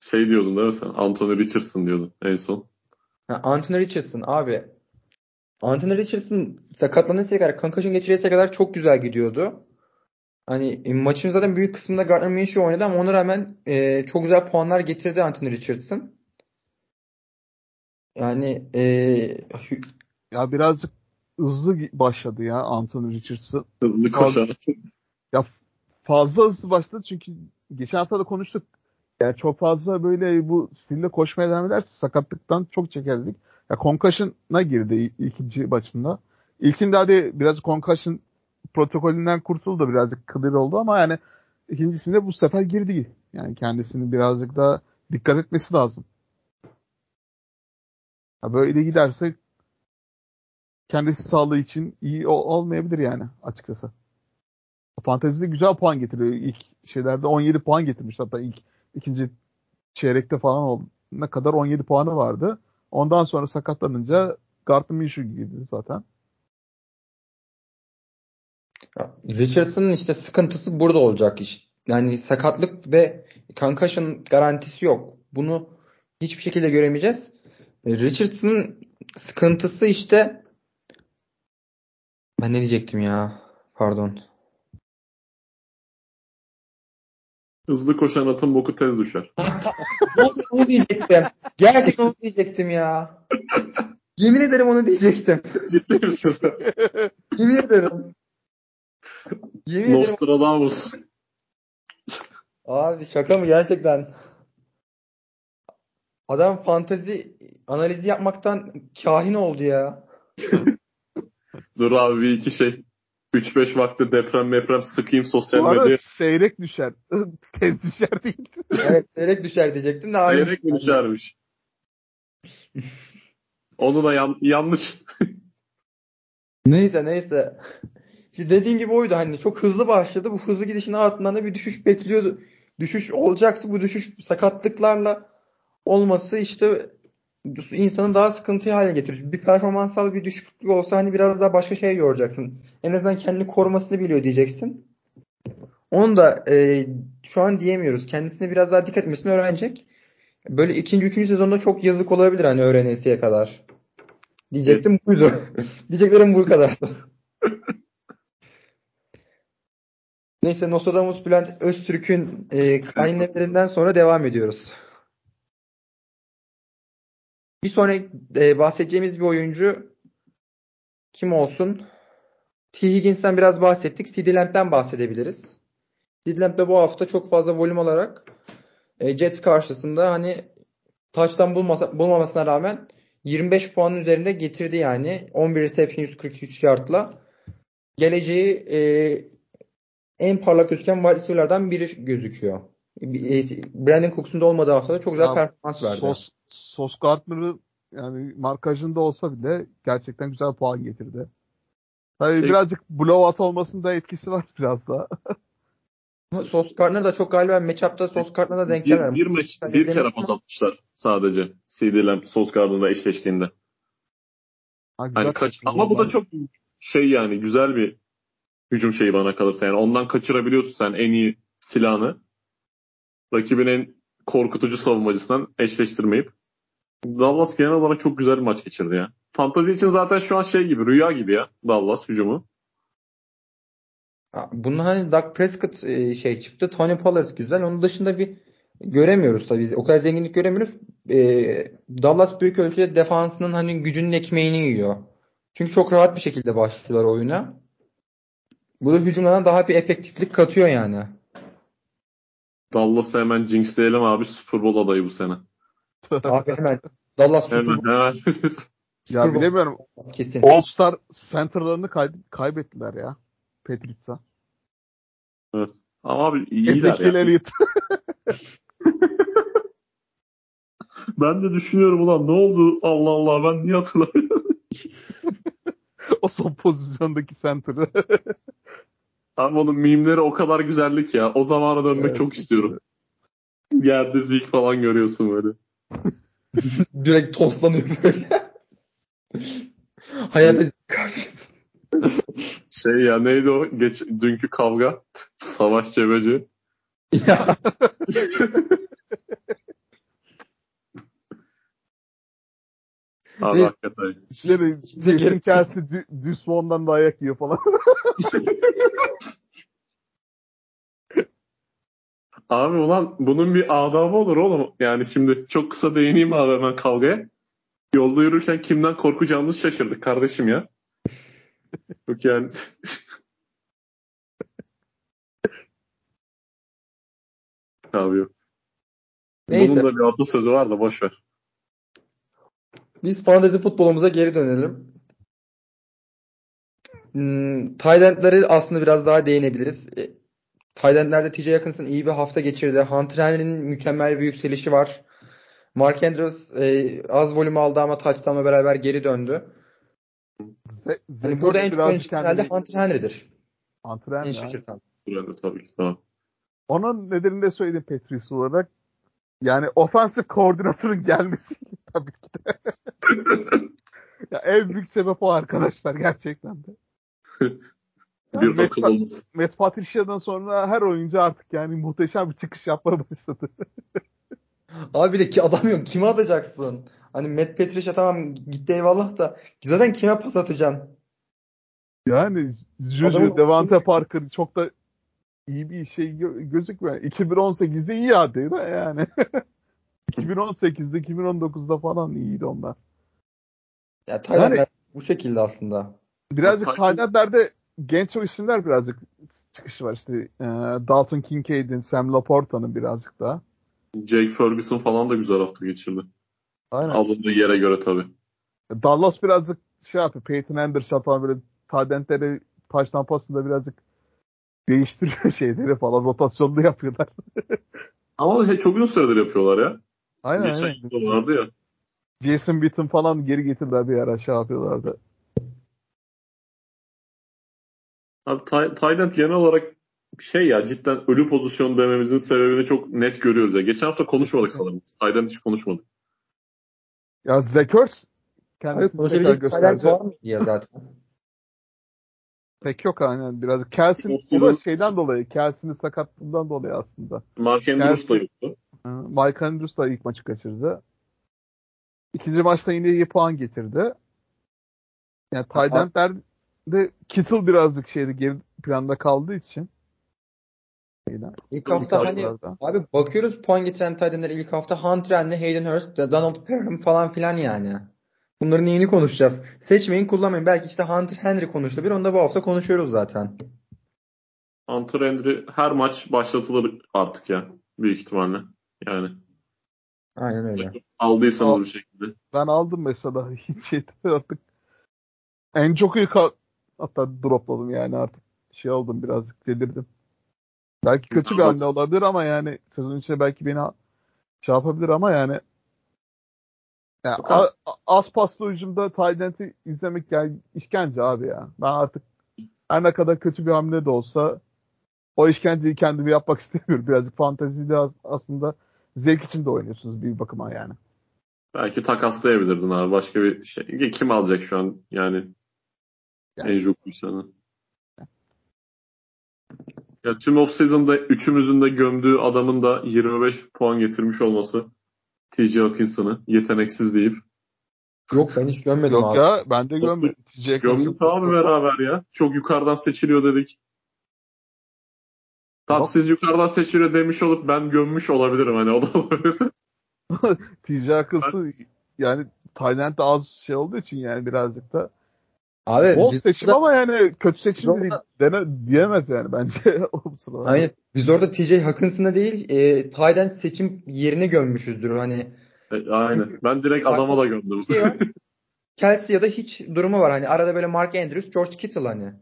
Şey diyordun değil mi sen? Anthony Richardson diyordun en son. Ha, Anthony Richardson abi. Anthony Richardson sakatlanıncaya kadar, concussion geçiresiye kadar çok güzel gidiyordu. Hani e, maçın zaten büyük kısmında Gardner Minshew oynadı ama ona rağmen e, çok güzel puanlar getirdi Anthony Richardson. Yani e, Ya birazcık hızlı başladı ya Anthony Richardson. Hızlı koşan. Ya fazla hızlı başladı çünkü geçen hafta da konuştuk. Yani çok fazla böyle bu stilde koşmaya devam ederse sakatlıktan çok çekerdik. Ya concussion'a girdi ikinci maçında. İlkinde hadi biraz concussion protokolünden kurtuldu birazcık clear oldu ama yani ikincisinde bu sefer girdi. Yani kendisini birazcık daha dikkat etmesi lazım. Ya böyle giderse kendisi sağlığı için iyi olmayabilir yani açıkçası. Fantezide güzel puan getiriyor. İlk şeylerde 17 puan getirmiş. Hatta ilk ikinci çeyrekte falan oldu. Ne kadar 17 puanı vardı. Ondan sonra sakatlanınca Gardner Minshew girdi zaten. Richardson'ın işte sıkıntısı burada olacak iş. Yani sakatlık ve concussion garantisi yok. Bunu hiçbir şekilde göremeyeceğiz. Richardson'ın sıkıntısı işte ben ne diyecektim ya? Pardon. Hızlı koşan atın boku tez düşer. onu diyecektim. Gerçekten onu diyecektim ya. Yemin ederim onu diyecektim. Ciddi misin sen? Yemin ederim. Yemin Nostradamus. ederim. Abi şaka mı gerçekten? Adam fantezi analizi yapmaktan kahin oldu ya. Dur abi bir iki şey. 3-5 vakti deprem deprem sıkayım sosyal Bu medya. seyrek düşer. Tez düşer değil. evet seyrek düşer diyecektim de Seyrek mi düşermiş? Onu da yan, yanlış. neyse neyse. İşte dediğim gibi oydu hani çok hızlı başladı. Bu hızlı gidişin ardından da bir düşüş bekliyordu. Düşüş olacaktı. Bu düşüş sakatlıklarla olması işte insanı daha sıkıntıya hale getirir. Bir performansal bir düşüklük olsa hani biraz daha başka şey yoracaksın. En azından kendini korumasını biliyor diyeceksin. Onu da e, şu an diyemiyoruz. Kendisine biraz daha dikkat etmesini öğrenecek. Böyle ikinci, üçüncü sezonda çok yazık olabilir hani öğrenesiye kadar. Diyecektim buydu. Diyeceklerim bu kadardı. Neyse Nostradamus Bülent Öztürk'ün e, kayınlerinden sonra devam ediyoruz. Bir sonraki e, bahsedeceğimiz bir oyuncu kim olsun? T. Higgins'ten biraz bahsettik. CD Lamp'ten bahsedebiliriz. CD Lamp de bu hafta çok fazla volüm alarak e, Jets karşısında hani taçtan bulmasa, bulmamasına rağmen 25 puanın üzerinde getirdi yani. 11 reception 143 yardla. Geleceği e, en parlak gözüken wide receiver'lardan biri gözüküyor. E, Brandon Cooks'un da olmadığı haftada çok güzel ya, performans verdi. Sos, Sos Gardner'ı yani markajında olsa bile gerçekten güzel puan getirdi. Tabii şey, birazcık blowout olmasında etkisi var biraz da. Sos Gardner da çok galiba matchup'ta Sos Gardner'a denk gelir. Bir, bir maç bir kere pas atmışlar sadece. CD Lamb Sos Gardner'la eşleştiğinde. Ha, hani kaç, ama bu da çok şey yani güzel bir hücum şeyi bana kalırsa. Yani ondan kaçırabiliyorsun sen en iyi silahını. Rakibin en korkutucu savunmacısından eşleştirmeyip. Dallas genel olarak çok güzel bir maç geçirdi ya. Fantazi için zaten şu an şey gibi, rüya gibi ya Dallas hücumu. Bunun hani Doug Prescott e, şey çıktı. Tony Pollard güzel. Onun dışında bir göremiyoruz tabii. O kadar zenginlik göremiyoruz. Ee, Dallas büyük ölçüde defansının hani gücünün ekmeğini yiyor. Çünkü çok rahat bir şekilde başlıyorlar oyuna. Bu da hücumlardan daha bir efektiflik katıyor yani. Dallas'ı hemen jinxleyelim abi. Super Bowl adayı bu sene. Abi hemen. Dallas. Hemen, ya bilemiyorum. Kesin. All Star center'larını kay- kaybettiler ya. Patriotsa. Evet. Ama abi iyiler Ezekiel ya. Elliott. ben de düşünüyorum ulan ne oldu Allah Allah ben niye hatırlamıyorum. o son pozisyondaki center'ı. Abi onun mimleri o kadar güzellik ya. O zamana dönmek evet. çok istiyorum. Yerde zik falan görüyorsun böyle. Direkt toslanıyor böyle. Hayata karşı. Şey ya neydi o? Geç, dünkü kavga. Savaş Cebeci. Ya. Abi hakikaten. İşleri Şimdi Jason geri- Kelsey Dü- Düsmon'dan dayak yiyor falan. Abi ulan bunun bir adabı olur oğlum. Yani şimdi çok kısa değineyim abi hemen kavgaya. Yolda yürürken kimden korkacağımızı şaşırdık kardeşim ya. Yok yani. Abi yok. Neyse. Bunun da bir atasözü var da boş ver. Biz fantezi futbolumuza geri dönelim. Hmm, Tayland'ları aslında biraz daha değinebiliriz. Tayland'lerde TJ Hawkinson iyi bir hafta geçirdi. Hunter Henry'nin mükemmel bir yükselişi var. Mark Andrews e, az volüm aldı ama touchdown'la beraber geri döndü. Z- Hani burada en çok herhalde Hunter Henry'dir. antren En ya. şaşırtan. Tabii ki. Tamam. Onun nedenini de söyledim Patrice olarak. Yani ofensif koordinatörün gelmesi tabii ki de. ya en büyük sebep o arkadaşlar gerçekten de. Bir Matt, akıl olması. Matt Patricia'dan sonra her oyuncu artık yani muhteşem bir çıkış yapmaya başladı. Abi bir de ki adam yok. Kime atacaksın? Hani Matt Patricia tamam gitti eyvallah da zaten kime pas atacaksın? Yani Juju, Adamın- Devante Parker çok da iyi bir şey gö- gözükmüyor. 2018'de iyi de yani. 2018'de 2019'da falan iyiydi onlar. Ya Tayland'lar Yani- bu şekilde aslında. Birazcık Tayland'lerde genç o isimler birazcık çıkışı var işte. e, Dalton Kincaid'in, Sam Laporta'nın birazcık daha. Jake Ferguson falan da güzel hafta geçirdi. Aynen. Alındığı yere göre tabii. Dallas birazcık şey yapıyor. Peyton Anderson falan böyle Tayland'leri taştan pasında birazcık değiştiriyor şeyleri falan. Rotasyonlu yapıyorlar. Ama çok uzun süredir yapıyorlar ya. Aynen Geçen aynen. yılda vardı ya. Jason Witten falan geri getirdiler bir ara şey yapıyorlardı. Abi Tay- Tayland genel olarak şey ya cidden ölü pozisyon dememizin sebebini çok net görüyoruz ya. Geçen hafta konuşmadık sanırım. Tayland hiç konuşmadık. Ya Zekers Abi kendisini tekrar var ya zaten? Pek yok aynen. Biraz Kelsin o da şeyden dolayı. Kelsinin sakatlığından dolayı aslında. Mark Andrews da yoktu. Mike Andrews da ilk maçı kaçırdı. İkinci maçta yine iyi puan getirdi. Yani Taylandler de Kittle birazcık şeydi geri planda kaldığı için. Şeyden, İlk ilk hafta hani haftalarda. abi bakıyoruz puan getiren Tayland'lara ilk hafta Hunter Henry, Hayden Hurst, Donald Parham falan filan yani. Bunların neyini konuşacağız? Seçmeyin kullanmayın. Belki işte Hunter Henry konuşulabilir. Onu da bu hafta konuşuyoruz zaten. Hunter Henry her maç başlatılır artık ya. Büyük ihtimalle. Yani Aynen öyle. aldıysanız Al- bir şekilde. Ben aldım mesela hiç şeyde artık. En çok iyi ka- hatta dropladım yani artık şey oldum birazcık delirdim. Belki kötü bir Ama- hamle olabilir ama yani sezon içinde belki beni şey yapabilir ama yani yani Yok abi. a- a- az paslı hücumda Tayland'i izlemek yani işkence abi ya. Ben artık her ne kadar kötü bir hamle de olsa o işkenceyi kendimi yapmak istemiyorum. Birazcık fanteziyle as- aslında zevk için de oynuyorsunuz bir bakıma yani. Belki takaslayabilirdin abi. Başka bir şey. Kim alacak şu an yani Yani- en. Ya tüm off season'da üçümüzün de gömdüğü adamın da 25 puan getirmiş olması T.J. Hawkinson'ı yeteneksiz deyip Yok ben hiç görmedim Yok abi. ya ben de görmedim. TJ gömdük abi beraber ya. Çok yukarıdan seçiliyor dedik. Tam Yok. siz yukarıdan seçiliyor demiş olup ben gömmüş olabilirim hani o da olabilir. TJ akılsı yani Tayland'da az şey olduğu için yani birazcık da Abi bol biz seçim orada- ama yani kötü seçim Biz değil, orada- dene, diyemez yani bence. Aynen. Biz orada TJ Hawkinson'da değil e, Tayland seçim yerine gömmüşüzdür. Hani E, Aynen. Ben direkt adama da gömdüm. şey. Kelsey ya da hiç durumu var. Hani arada böyle Mark Andrews, George Kittle hani.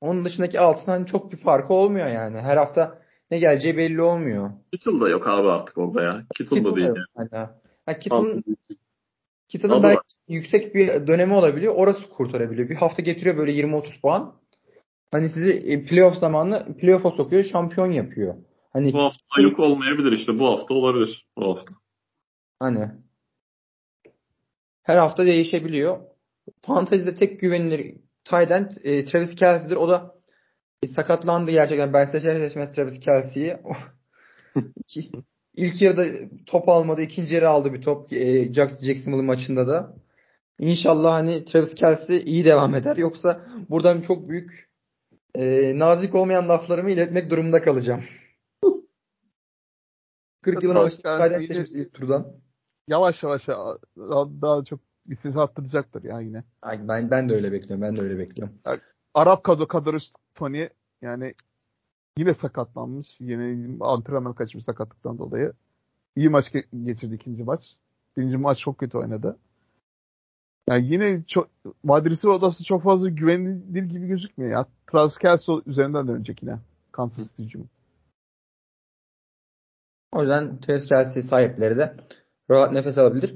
Onun dışındaki altın hani çok bir farkı olmuyor yani. Her hafta ne geleceği belli olmuyor. Kittle da yok abi artık orada ya. Kittle, Kittle da değil yani. hani. Ha, Kittle'ın Kittle'ın Adı belki yüksek bir dönemi olabiliyor. Orası kurtarabiliyor. Bir hafta getiriyor böyle 20-30 puan. Hani sizi e, playoff zamanı playoff'a sokuyor, şampiyon yapıyor. Hani Bu hafta yok olmayabilir işte. Bu hafta olabilir. Bu hafta. Hani her hafta değişebiliyor. Fantezide tek güvenilir tight end e, Travis Kelsey'dir. O da e, sakatlandı gerçekten. Ben seçer seçmez Travis Kelsey'yi. İlk yarıda top almadı. ikinci yarı aldı bir top. E, Jacksonville maçında da. İnşallah hani Travis Kelsey iyi devam eder. Yoksa buradan çok büyük e, nazik olmayan laflarımı iletmek durumunda kalacağım. 40 yılın seçmiş turdan. Yavaş yavaş daha, daha çok listesi arttıracaktır ya yine. Ay, ben ben de öyle bekliyorum. Ben de öyle bekliyorum. Arap kadro kadrosu Tony yani yine sakatlanmış. Yine antrenman kaçmış sakatlıktan dolayı. İyi maç geçirdi ikinci maç. Birinci maç çok kötü oynadı. Yani yine çok wide odası çok fazla güvenilir gibi gözükmüyor ya. Travis üzerinden dönecek yine. Kansas City hücumu. O yüzden Travis sahipleri de rahat nefes alabilir.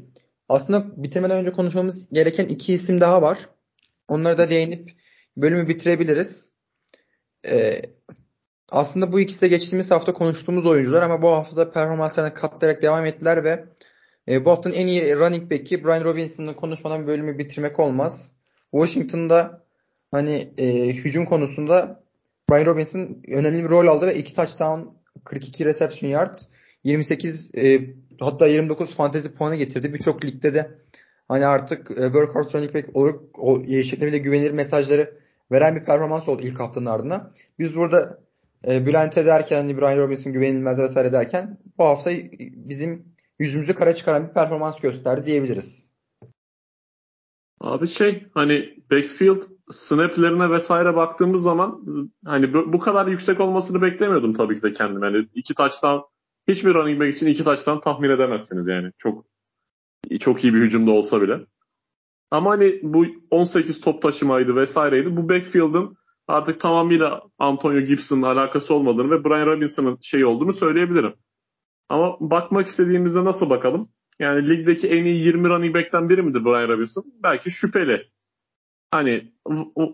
Aslında bitirmeden önce konuşmamız gereken iki isim daha var. Onları da değinip bölümü bitirebiliriz. Ee, aslında bu ikisi de geçtiğimiz hafta konuştuğumuz oyuncular ama bu hafta performanslarına katlayarak devam ettiler ve e, bu haftanın en iyi running back'i Brian Robinson'ı konuşmadan bölümü bitirmek olmaz. Washington'da hani e, hücum konusunda Brian Robinson önemli bir rol aldı ve iki touchdown 42 reception yard 28 e, hatta 29 fantezi puanı getirdi. Birçok ligde de hani artık e, workhorse running back olur o, e, güvenilir mesajları veren bir performans oldu ilk haftanın ardından. Biz burada e, Bülent ederken hani Brian Robinson güvenilmez vesaire derken bu hafta bizim yüzümüzü kara çıkaran bir performans gösterdi diyebiliriz. Abi şey hani backfield snaplerine vesaire baktığımız zaman hani bu, kadar yüksek olmasını beklemiyordum tabii ki de kendim. Yani iki taçtan hiçbir running back için iki taçtan tahmin edemezsiniz yani. Çok çok iyi bir hücumda olsa bile. Ama hani bu 18 top taşımaydı vesaireydi. Bu backfield'ın artık tamamıyla Antonio Gibson'la alakası olmadığını ve Brian Robinson'ın şey olduğunu söyleyebilirim. Ama bakmak istediğimizde nasıl bakalım? Yani ligdeki en iyi 20 running back'ten biri midir Brian Robinson? Belki şüpheli. Hani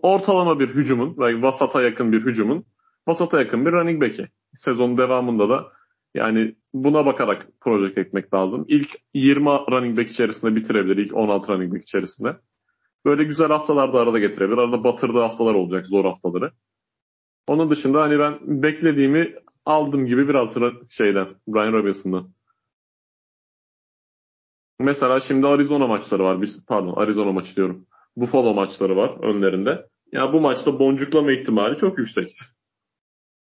ortalama bir hücumun, ve vasata yakın bir hücumun, vasata yakın bir running back'i. Sezonun devamında da yani buna bakarak proje etmek lazım. İlk 20 running back içerisinde bitirebilir. ilk 16 running back içerisinde. Böyle güzel haftalar da arada getirebilir. Arada batırdığı haftalar olacak, zor haftaları. Onun dışında hani ben beklediğimi aldım gibi biraz şeyden, Brian Robinson'dan. Mesela şimdi Arizona maçları var. Pardon Arizona maçı diyorum. Buffalo maçları var önlerinde. Ya bu maçta boncuklama ihtimali çok yüksek.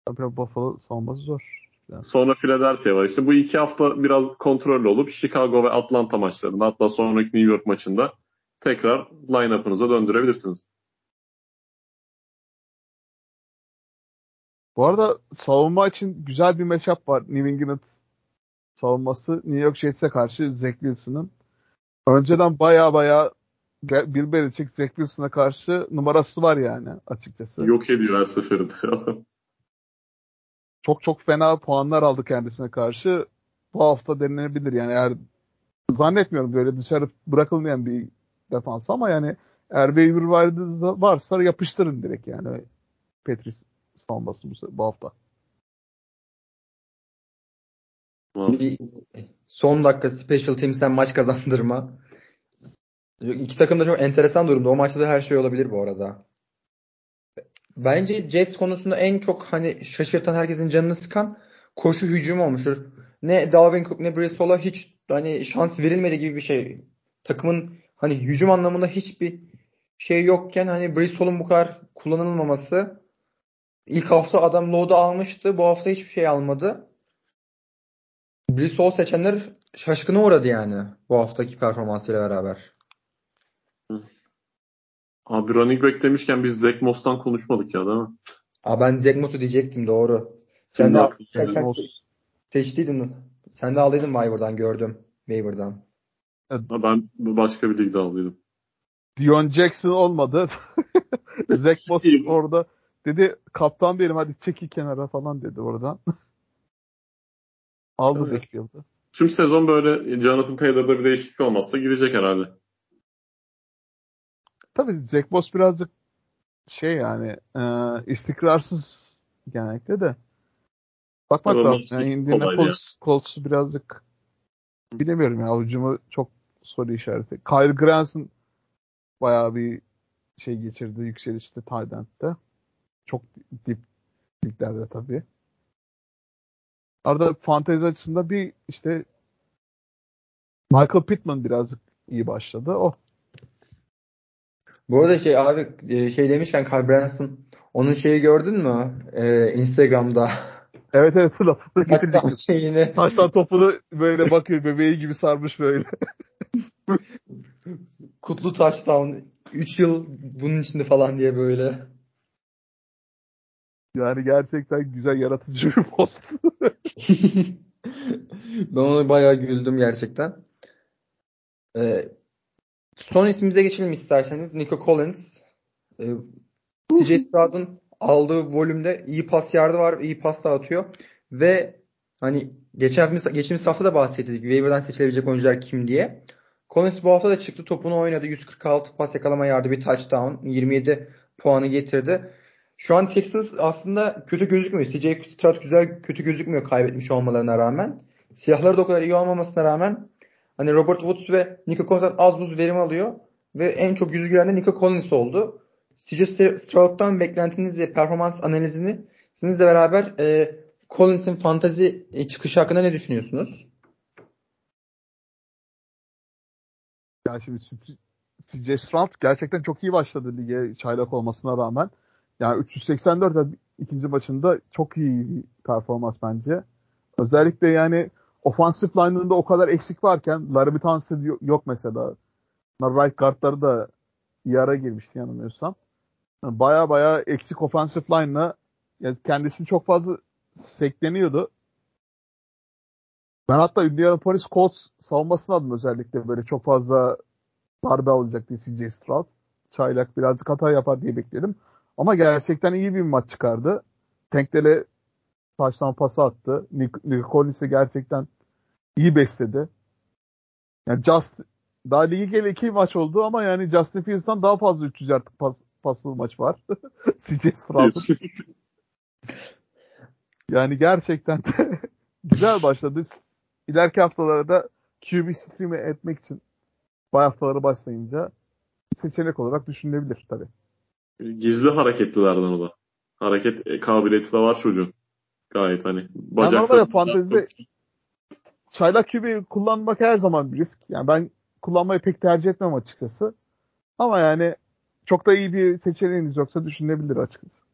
Tabii Buffalo savunması zor. Yani. Sonra Philadelphia var. İşte bu iki hafta biraz kontrollü olup Chicago ve Atlanta maçlarında hatta sonraki New York maçında tekrar line-up'ınıza döndürebilirsiniz. Bu arada savunma için güzel bir matchup var. New England savunması New York Jets'e karşı Zach Wilson'ın. Önceden baya baya Bill Belichick Zach Wilson'a karşı numarası var yani açıkçası. Yok ediyor her seferinde adam. çok çok fena puanlar aldı kendisine karşı. Bu hafta denilebilir yani eğer zannetmiyorum böyle dışarı bırakılmayan bir defans ama yani eğer waiver varsa yapıştırın direkt yani Petris savunması bu, bu hafta. Bir son dakika special teams'ten maç kazandırma. İki takım da çok enteresan durumda. O maçta da her şey olabilir bu arada. Bence Jets konusunda en çok hani şaşırtan herkesin canını sıkan koşu hücum olmuştur. Ne Dalvin Cook ne Bristol'a hiç hani şans verilmedi gibi bir şey. Takımın hani hücum anlamında hiçbir şey yokken hani Bristol'un bu kadar kullanılmaması ilk hafta adam load'u almıştı. Bu hafta hiçbir şey almadı. Bristol seçenler şaşkına uğradı yani bu haftaki performansıyla beraber. Abi running back demişken biz Zach Moss'tan konuşmadık ya değil mi? Aa, ben Zach Moss'u diyecektim doğru. Sen de sen, sen seçtiydin. Sen de aldıydın Waiver'dan gördüm. Waiver'dan. Ben başka bir ligde aldıydım. Dion Jackson olmadı. Zach Moss orada dedi kaptan benim hadi çeki kenara falan dedi oradan. Aldı evet. backfield'ı. Tüm sezon böyle Jonathan Taylor'da bir değişiklik olmazsa gidecek herhalde. Tabii Jack Boss birazcık şey yani e, istikrarsız genellikle de. Bakmak lazım. Yani Indianapolis Colts'u birazcık bilemiyorum ya. Hücumu çok soru işareti. Kyle Granson bayağı bir şey geçirdi yükselişte Tayland'da. Çok dip liglerde tabii. Arada fantezi açısında bir işte Michael Pittman birazcık iyi başladı. O. Bu arada şey abi e, şey demişken Carl Branson onun şeyi gördün mü? Ee, Instagram'da. Evet evet lafını Taştan şeyini. Taştan topunu böyle bakıyor bebeği gibi sarmış böyle. Kutlu touchdown. 3 yıl bunun içinde falan diye böyle. Yani gerçekten güzel yaratıcı bir post. ben ona bayağı güldüm gerçekten. Ee, son ismimize geçelim isterseniz. Nico Collins. Ee, CJ Stroud'un aldığı volümde iyi pas yardı var. iyi pas da atıyor. Ve hani geçen geçtiğimiz hafta da bahsettik. Waiver'dan seçilebilecek oyuncular kim diye. Collins bu hafta da çıktı. Topunu oynadı. 146 pas yakalama yardı. Bir touchdown. 27 puanı getirdi. Şu an Texans aslında kötü gözükmüyor. CJ Stroud güzel kötü gözükmüyor kaybetmiş olmalarına rağmen. Siyahları da o kadar iyi olmamasına rağmen hani Robert Woods ve Nico Collins'dan az buz verim alıyor. Ve en çok yüzü gülen de Nico Collins oldu. CJ Stroud'dan beklentinizle performans analizini sizinle beraber e, Collins'in fantazi e, çıkışı hakkında ne düşünüyorsunuz? Ya şimdi CJ Stroud gerçekten çok iyi başladı lige çaylak olmasına rağmen. Yani 384 ikinci maçında çok iyi bir performans bence. Özellikle yani ofansif line'ında o kadar eksik varken Larry Tunsil yok mesela. Right guardları da iyi ara girmişti yanılmıyorsam. Yani baya baya eksik ofansif line'la yani kendisini çok fazla sekleniyordu. Ben hatta Indianapolis Colts savunmasını aldım özellikle böyle çok fazla darbe alacak diye CJ Stroud. Çaylak birazcık hata yapar diye bekledim. Ama gerçekten iyi bir maç çıkardı. Tank'lere taştan pası attı. Nick, Nick Collins'i gerçekten iyi besledi. Yani Just daha ligi gele iki maç oldu ama yani Justin Fields'tan daha fazla 300 yard pas, paslı maç var. CJ Stroud'un. yani gerçekten güzel başladı. İleriki haftalarda QB stream'i etmek için bay haftaları başlayınca seçenek olarak düşünülebilir tabii. Gizli hareketlilerden o da. Hareket e, kabiliyeti de var çocuğun. Gayet hani. Bacakta normalde fantezide çaylak QB kullanmak her zaman bir risk. Yani ben kullanmayı pek tercih etmem açıkçası. Ama yani çok da iyi bir seçeneğiniz yoksa düşünülebilir açıkçası.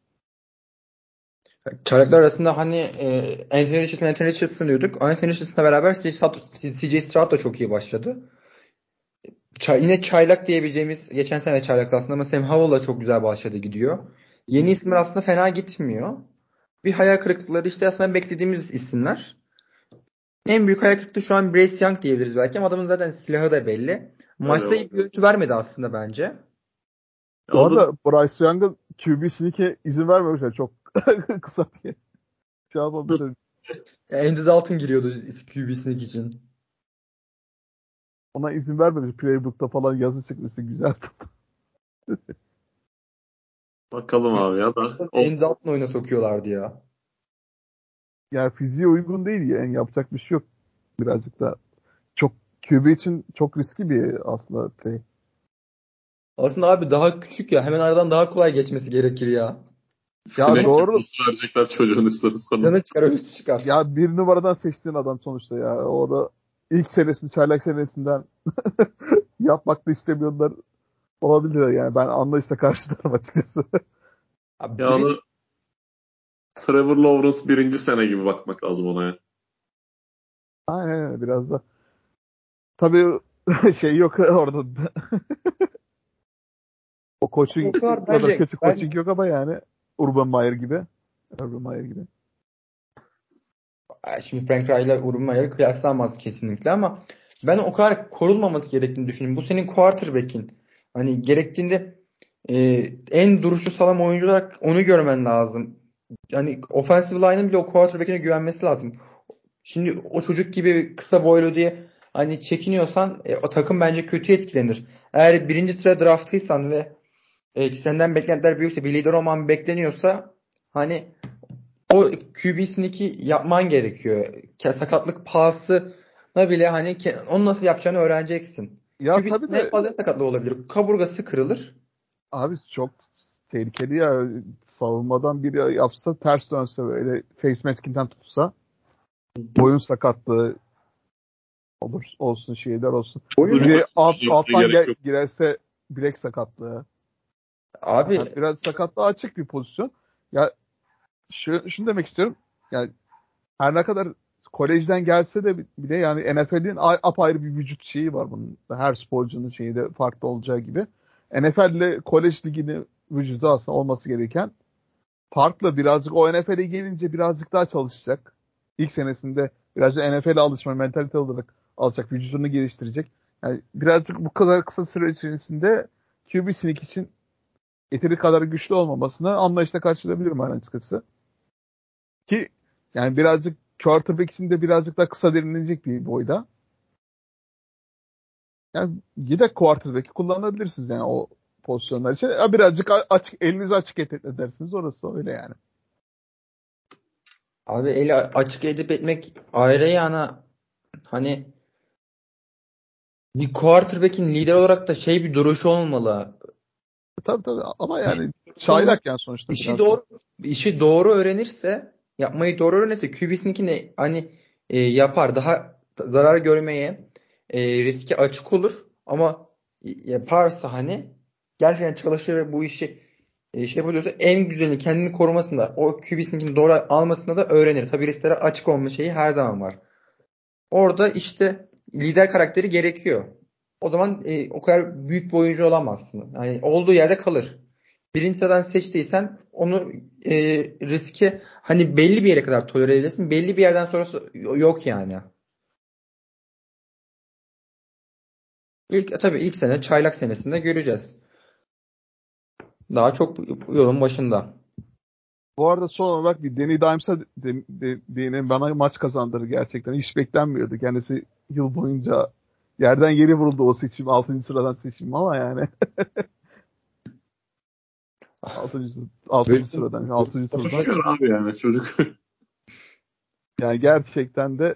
Çaylaklar arasında hani e, Anthony Richardson, Anthony Richardson diyorduk. Anthony Richardson'la beraber CJ Stroud da çok iyi başladı. Çay, yine çaylak diyebileceğimiz geçen sene çaylak aslında ama Sam Howell da çok güzel başladı gidiyor. Yeni isimler aslında fena gitmiyor. Bir hayal kırıklıkları işte aslında beklediğimiz isimler. En büyük hayal kırıklığı şu an Bryce Young diyebiliriz belki ama adamın zaten silahı da belli. Maçta iyi bir görüntü vermedi aslında bence. Bu arada Bryce Young'ın QB sneak'e izin vermemişler çok kısa diye. Şey yapmamışlar. Andy Dalton giriyordu QB sneak için. Ona izin vermedi. Playbook'ta falan yazı çıkmıştı güzel. Bakalım abi ya da. Andy Dalton oyuna sokuyorlardı ya. Yani fiziğe uygun değil yani yapacak bir şey yok. Birazcık da çok QB için çok riskli bir aslında play. Aslında abi daha küçük ya. Hemen aradan daha kolay geçmesi gerekir ya. Ya Sinek doğru. verecekler çocuğun üstüne. Canı çıkar öbürsü çıkar. Ya bir numaradan seçtiğin adam sonuçta ya. O da ilk senesini çaylak senesinden yapmak da istemiyorlar olabilir yani. Ben anlayışla karşılarım açıkçası. Abi, yani bir... Trevor Lawrence birinci sene gibi bakmak lazım ona ya. Aynen biraz da. Tabii şey yok orada. o coaching o kadar, kadar bence, kötü coaching ben... yok ama yani Urban Meyer gibi. Urban Meyer gibi. Şimdi Frank Reich ile Urban Meyer'i kıyaslanmaz kesinlikle ama ben o kadar korulmaması gerektiğini düşünüyorum. Bu senin quarterback'in. Hani gerektiğinde e, en duruşu salam oyuncu olarak onu görmen lazım. Yani offensive line'ın bile o quarterback'ine güvenmesi lazım. Şimdi o çocuk gibi kısa boylu diye hani çekiniyorsan e, o takım bence kötü etkilenir. Eğer birinci sıra draftıysan ve e, senden beklentiler büyükse bir lider olman bekleniyorsa hani o QB sneak'i yapman gerekiyor. Sakatlık pahasına bile hani onu nasıl yapacağını öğreneceksin. Ya QB tabii de... fazla sakatlığı olabilir. Kaburgası kırılır. Abi çok tehlikeli ya. Savunmadan biri yapsa ters dönse böyle face mask'inden tutsa boyun sakatlığı olur olsun şeyler olsun. Oyun Biri alt, alttan gel- girerse bilek sakatlığı. Abi Yani biraz sakatlığa açık bir pozisyon. Ya şu, şunu demek istiyorum. Yani her ne kadar kolejden gelse de bile yani NFL'in apayrı bir vücut şeyi var bunun. Her sporcunun şeyi de farklı olacağı gibi. NFL ile kolej liginin vücudu aslında olması gereken farklı birazcık o NFL'e gelince birazcık daha çalışacak. İlk senesinde birazcık NFL'e alışma mentalite olarak alacak, vücudunu geliştirecek. Yani birazcık bu kadar kısa süre içerisinde QB sneak için yeteri kadar güçlü olmamasını anlayışla karşılayabilirim açıkçası. Ki yani birazcık quarterback için de birazcık daha kısa derinlenecek bir boyda. Yani yedek quarterback'i kullanabilirsiniz yani o pozisyonlar için. Ya birazcık açık, elinizi açık et edersiniz. Orası öyle yani. Abi eli açık edip etmek ayrı yana hani bir quarterback'in lider olarak da şey bir duruşu olmalı. Tabii tabii ama yani çaylak yani sonuçta. İşi biraz. doğru işi doğru öğrenirse, yapmayı doğru öğrenirse QB'sininkini hani e, yapar. Daha zarar görmeye e, riski açık olur ama yaparsa hani gerçekten çalışır ve bu işi e, şey yapıyorsa en güzeli kendini korumasında o QB'sininkini doğru almasında da öğrenir. Tabii risklere açık olma şeyi her zaman var. Orada işte lider karakteri gerekiyor. O zaman e, o kadar büyük bir oyuncu olamazsın. Yani olduğu yerde kalır. Birinci sıradan seçtiysen onu e, riski hani belli bir yere kadar tolere edebilirsin. Belli bir yerden sonrası yok yani. İlk tabii ilk sene çaylak senesinde göreceğiz. Daha çok yolun başında. Bu arada son olarak bir Danny Dimes'a de, de, değinelim. Bana maç kazandırdı gerçekten. Hiç beklenmiyordu. Kendisi yıl boyunca yerden yeri vuruldu o seçim. 6. sıradan seçim ama yani. 6. 6. sıradan. 6. turdan. Abi yani çocuk. Yani gerçekten de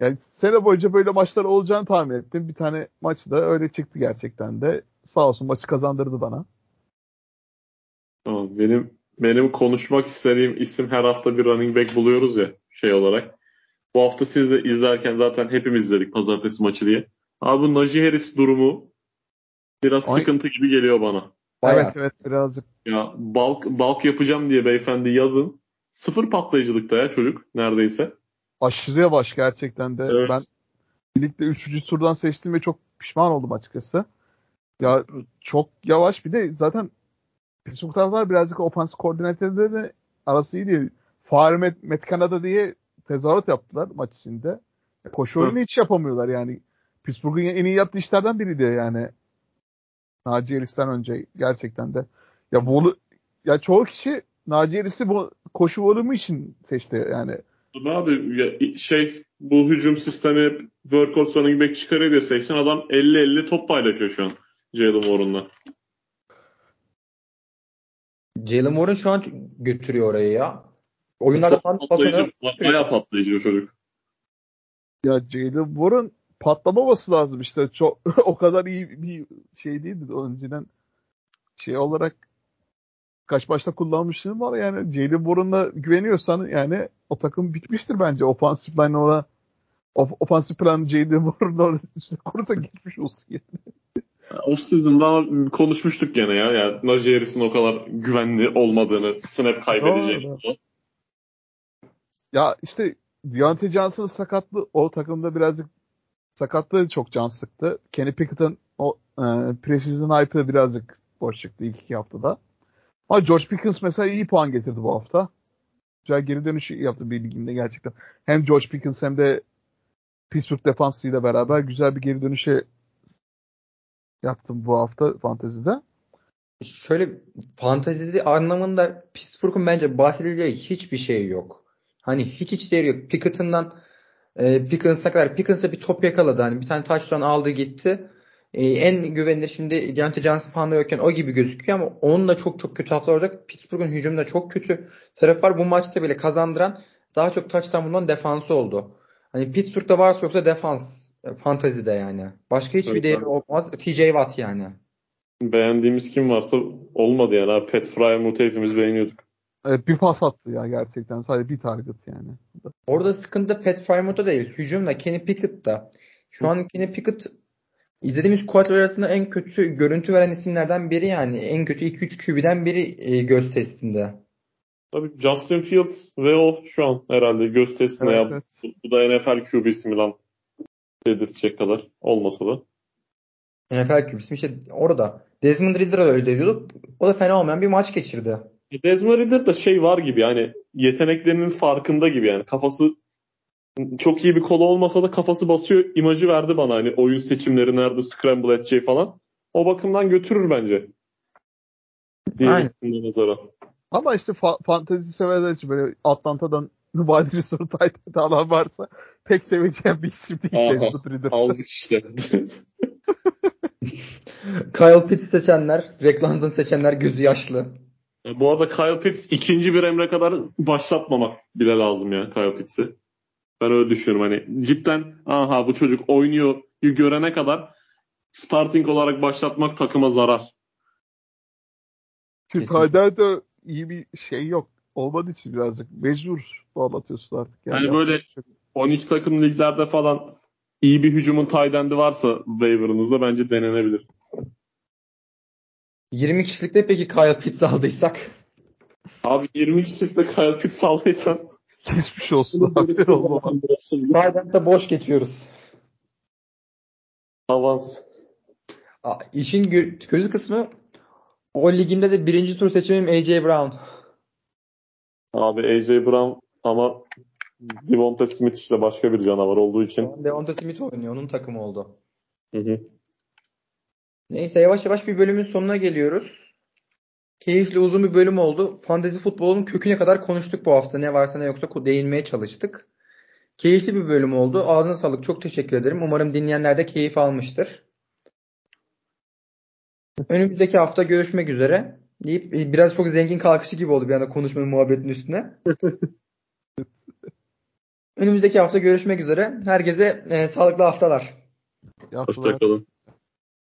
yani sene boyunca böyle maçlar olacağını tahmin ettim. Bir tane maçı da öyle çıktı gerçekten de. Sağ olsun maçı kazandırdı bana. Tamam, benim benim konuşmak istediğim isim her hafta bir running back buluyoruz ya şey olarak. Bu hafta siz de izlerken zaten hepimiz izledik pazartesi maçı diye. Abi bu Najee Harris durumu biraz Ay- sıkıntı gibi geliyor bana. Bayağı. Evet evet birazcık. Ya bulk, bulk yapacağım diye beyefendi yazın. Sıfır patlayıcılıkta ya çocuk neredeyse. Aşırı yavaş gerçekten de. Evet. Ben birlikte 3. turdan seçtim ve çok pişman oldum açıkçası. Ya çok yavaş bir de zaten Pittsburgh taraftar birazcık ofans koordinatörleri arası iyi değil. Fahri Met, Metkana'da diye tezahürat yaptılar maç içinde. Koşu oyunu hiç yapamıyorlar yani. Pittsburgh'un en iyi yaptığı işlerden biriydi yani. Naci Harris'ten önce gerçekten de. Ya bu ya çoğu kişi Naci Harris'i bu koşu volümü için seçti yani. Abi, ya, şey bu hücum sistemi workhorse running back çıkarıyor diye seçsin. Adam 50-50 top paylaşıyor şu an Jalen Warren'la. Jalen Warren şu an götürüyor orayı ya. Oyunlarda falan patlayıcı, patladı. bayağı patlayıcı o çocuk. Ya Jalen Warren patlamaması lazım işte. Çok o kadar iyi bir şey değildi de önceden şey olarak kaç başta kullanmışlığım var yani Jalen Warren'la güveniyorsan yani o takım bitmiştir bence. Offensive line ona of, offensive plan Jalen Warren'la üstüne kurursa geçmiş olsun yani. Off season'da konuşmuştuk gene ya. Yani Najee Harris'in o kadar güvenli olmadığını, snap kaybedeceğini. Ya işte Deontay Johnson'ın sakatlığı o takımda birazcık sakatlığı çok can sıktı. Kenny Pickett'ın o e, preseason hype'ı birazcık boş çıktı ilk iki haftada. Ama George Pickens mesela iyi puan getirdi bu hafta. Güzel geri dönüş yaptı bir liginde gerçekten. Hem George Pickens hem de Pittsburgh defansıyla beraber güzel bir geri dönüşe yaptım bu hafta fantezide. Şöyle fantezi anlamında Pittsburgh'un bence bahsedileceği hiçbir şey yok. Hani hiç hiç değeri yok. Pickett'ından e, Pickens'a kadar Pickens'a bir top yakaladı. Hani bir tane touchdown aldı gitti. E, en güvenilir şimdi Deontay Johnson falan yokken o gibi gözüküyor ama onun da çok çok kötü haftalar olacak. Pittsburgh'un hücumunda çok kötü tarafı var. Bu maçta bile kazandıran daha çok touchdown bulunan defansı oldu. Hani Pittsburgh'da varsa yoksa defans e, fantezide yani. Başka hiçbir Evet, değeri olmaz. TJ Watt yani. beğendiğimiz kim varsa olmadı yani. Pat Fryermuth'u hepimiz beğeniyorduk. Evet, bir pas attı ya gerçekten. Sadece bir target yani. Orada sıkıntı Pat Fryermuth'ta değil. Hücumda Kenny Pickett'ta. Şu an Kenny Pickett izlediğimiz quarterback arasında en kötü görüntü veren isimlerden biri yani. En kötü 2-3 QB'den biri e, göz testinde. Tabii Justin Fields ve o şu an herhalde göz testine Evet, yap. evet. Bu, bu da NFL QB'si mi lan dedirtecek kadar olmasa da. NFL QB'si işte orada. Desmond Ridder da öyle diyordu. O da fena olmayan bir maç geçirdi. E, Desmond Ridder da şey var gibi yani yeteneklerinin farkında gibi yani kafası çok iyi bir kolu olmasa da kafası basıyor imajı verdi bana hani oyun seçimleri nerede scramble edeceği falan. O bakımdan götürür bence. İkisine nazaran. Ama işte fa- fantezi severler için böyle Atlanta'dan wide receiver tight end alan varsa pek seveceğim bir isim değil Aha, Desmond Ridder. Aldık işte. Kyle Pitts seçenler, Drake London seçenler gözü yaşlı. E, Bu arada Kyle Pitts ikinci bir emre kadar başlatmamak bile lazım ya Kyle Pitts'i. Ben öyle düşünüyorum hani cidden aha bu çocuk oynuyor görene kadar starting olarak başlatmak takıma zarar. Tight iyi bir şey yok. Olmadığı için birazcık mecbur bağlatıyorsun artık. Yani böyle- yapacak bir şey yok. 12 takım liglerde falan iyi bir hücumun tight varsa waiver'ınızda bence denenebilir. 20 kişilikte peki Kyle Pitts aldıysak. Abi 20 kişilikte Kyle Pitts aldıysan Geçmiş olsun abi o zaman. Bazen boş geçiyoruz. Avans. Aa, İşin gö- kötü kısmı o ligimde de birinci tur seçimim AJ Brown. Abi AJ Brown ama Devonta Smith işte başka bir canavar olduğu için. Devonta Smith oynuyor. Onun takımı oldu. Hı hı. Neyse yavaş yavaş bir bölümün sonuna geliyoruz. Keyifli uzun bir bölüm oldu. Fantezi futbolun köküne kadar konuştuk bu hafta. Ne varsa ne yoksa değinmeye çalıştık. Keyifli bir bölüm oldu. Ağzına sağlık. Çok teşekkür ederim. Umarım dinleyenler de keyif almıştır. Önümüzdeki hafta görüşmek üzere. Deyip e, biraz çok zengin kalkışı gibi oldu bir anda konuşmanın muhabbetin üstüne. Önümüzdeki hafta görüşmek üzere. Herkese e, sağlıklı haftalar. Hoşçakalın.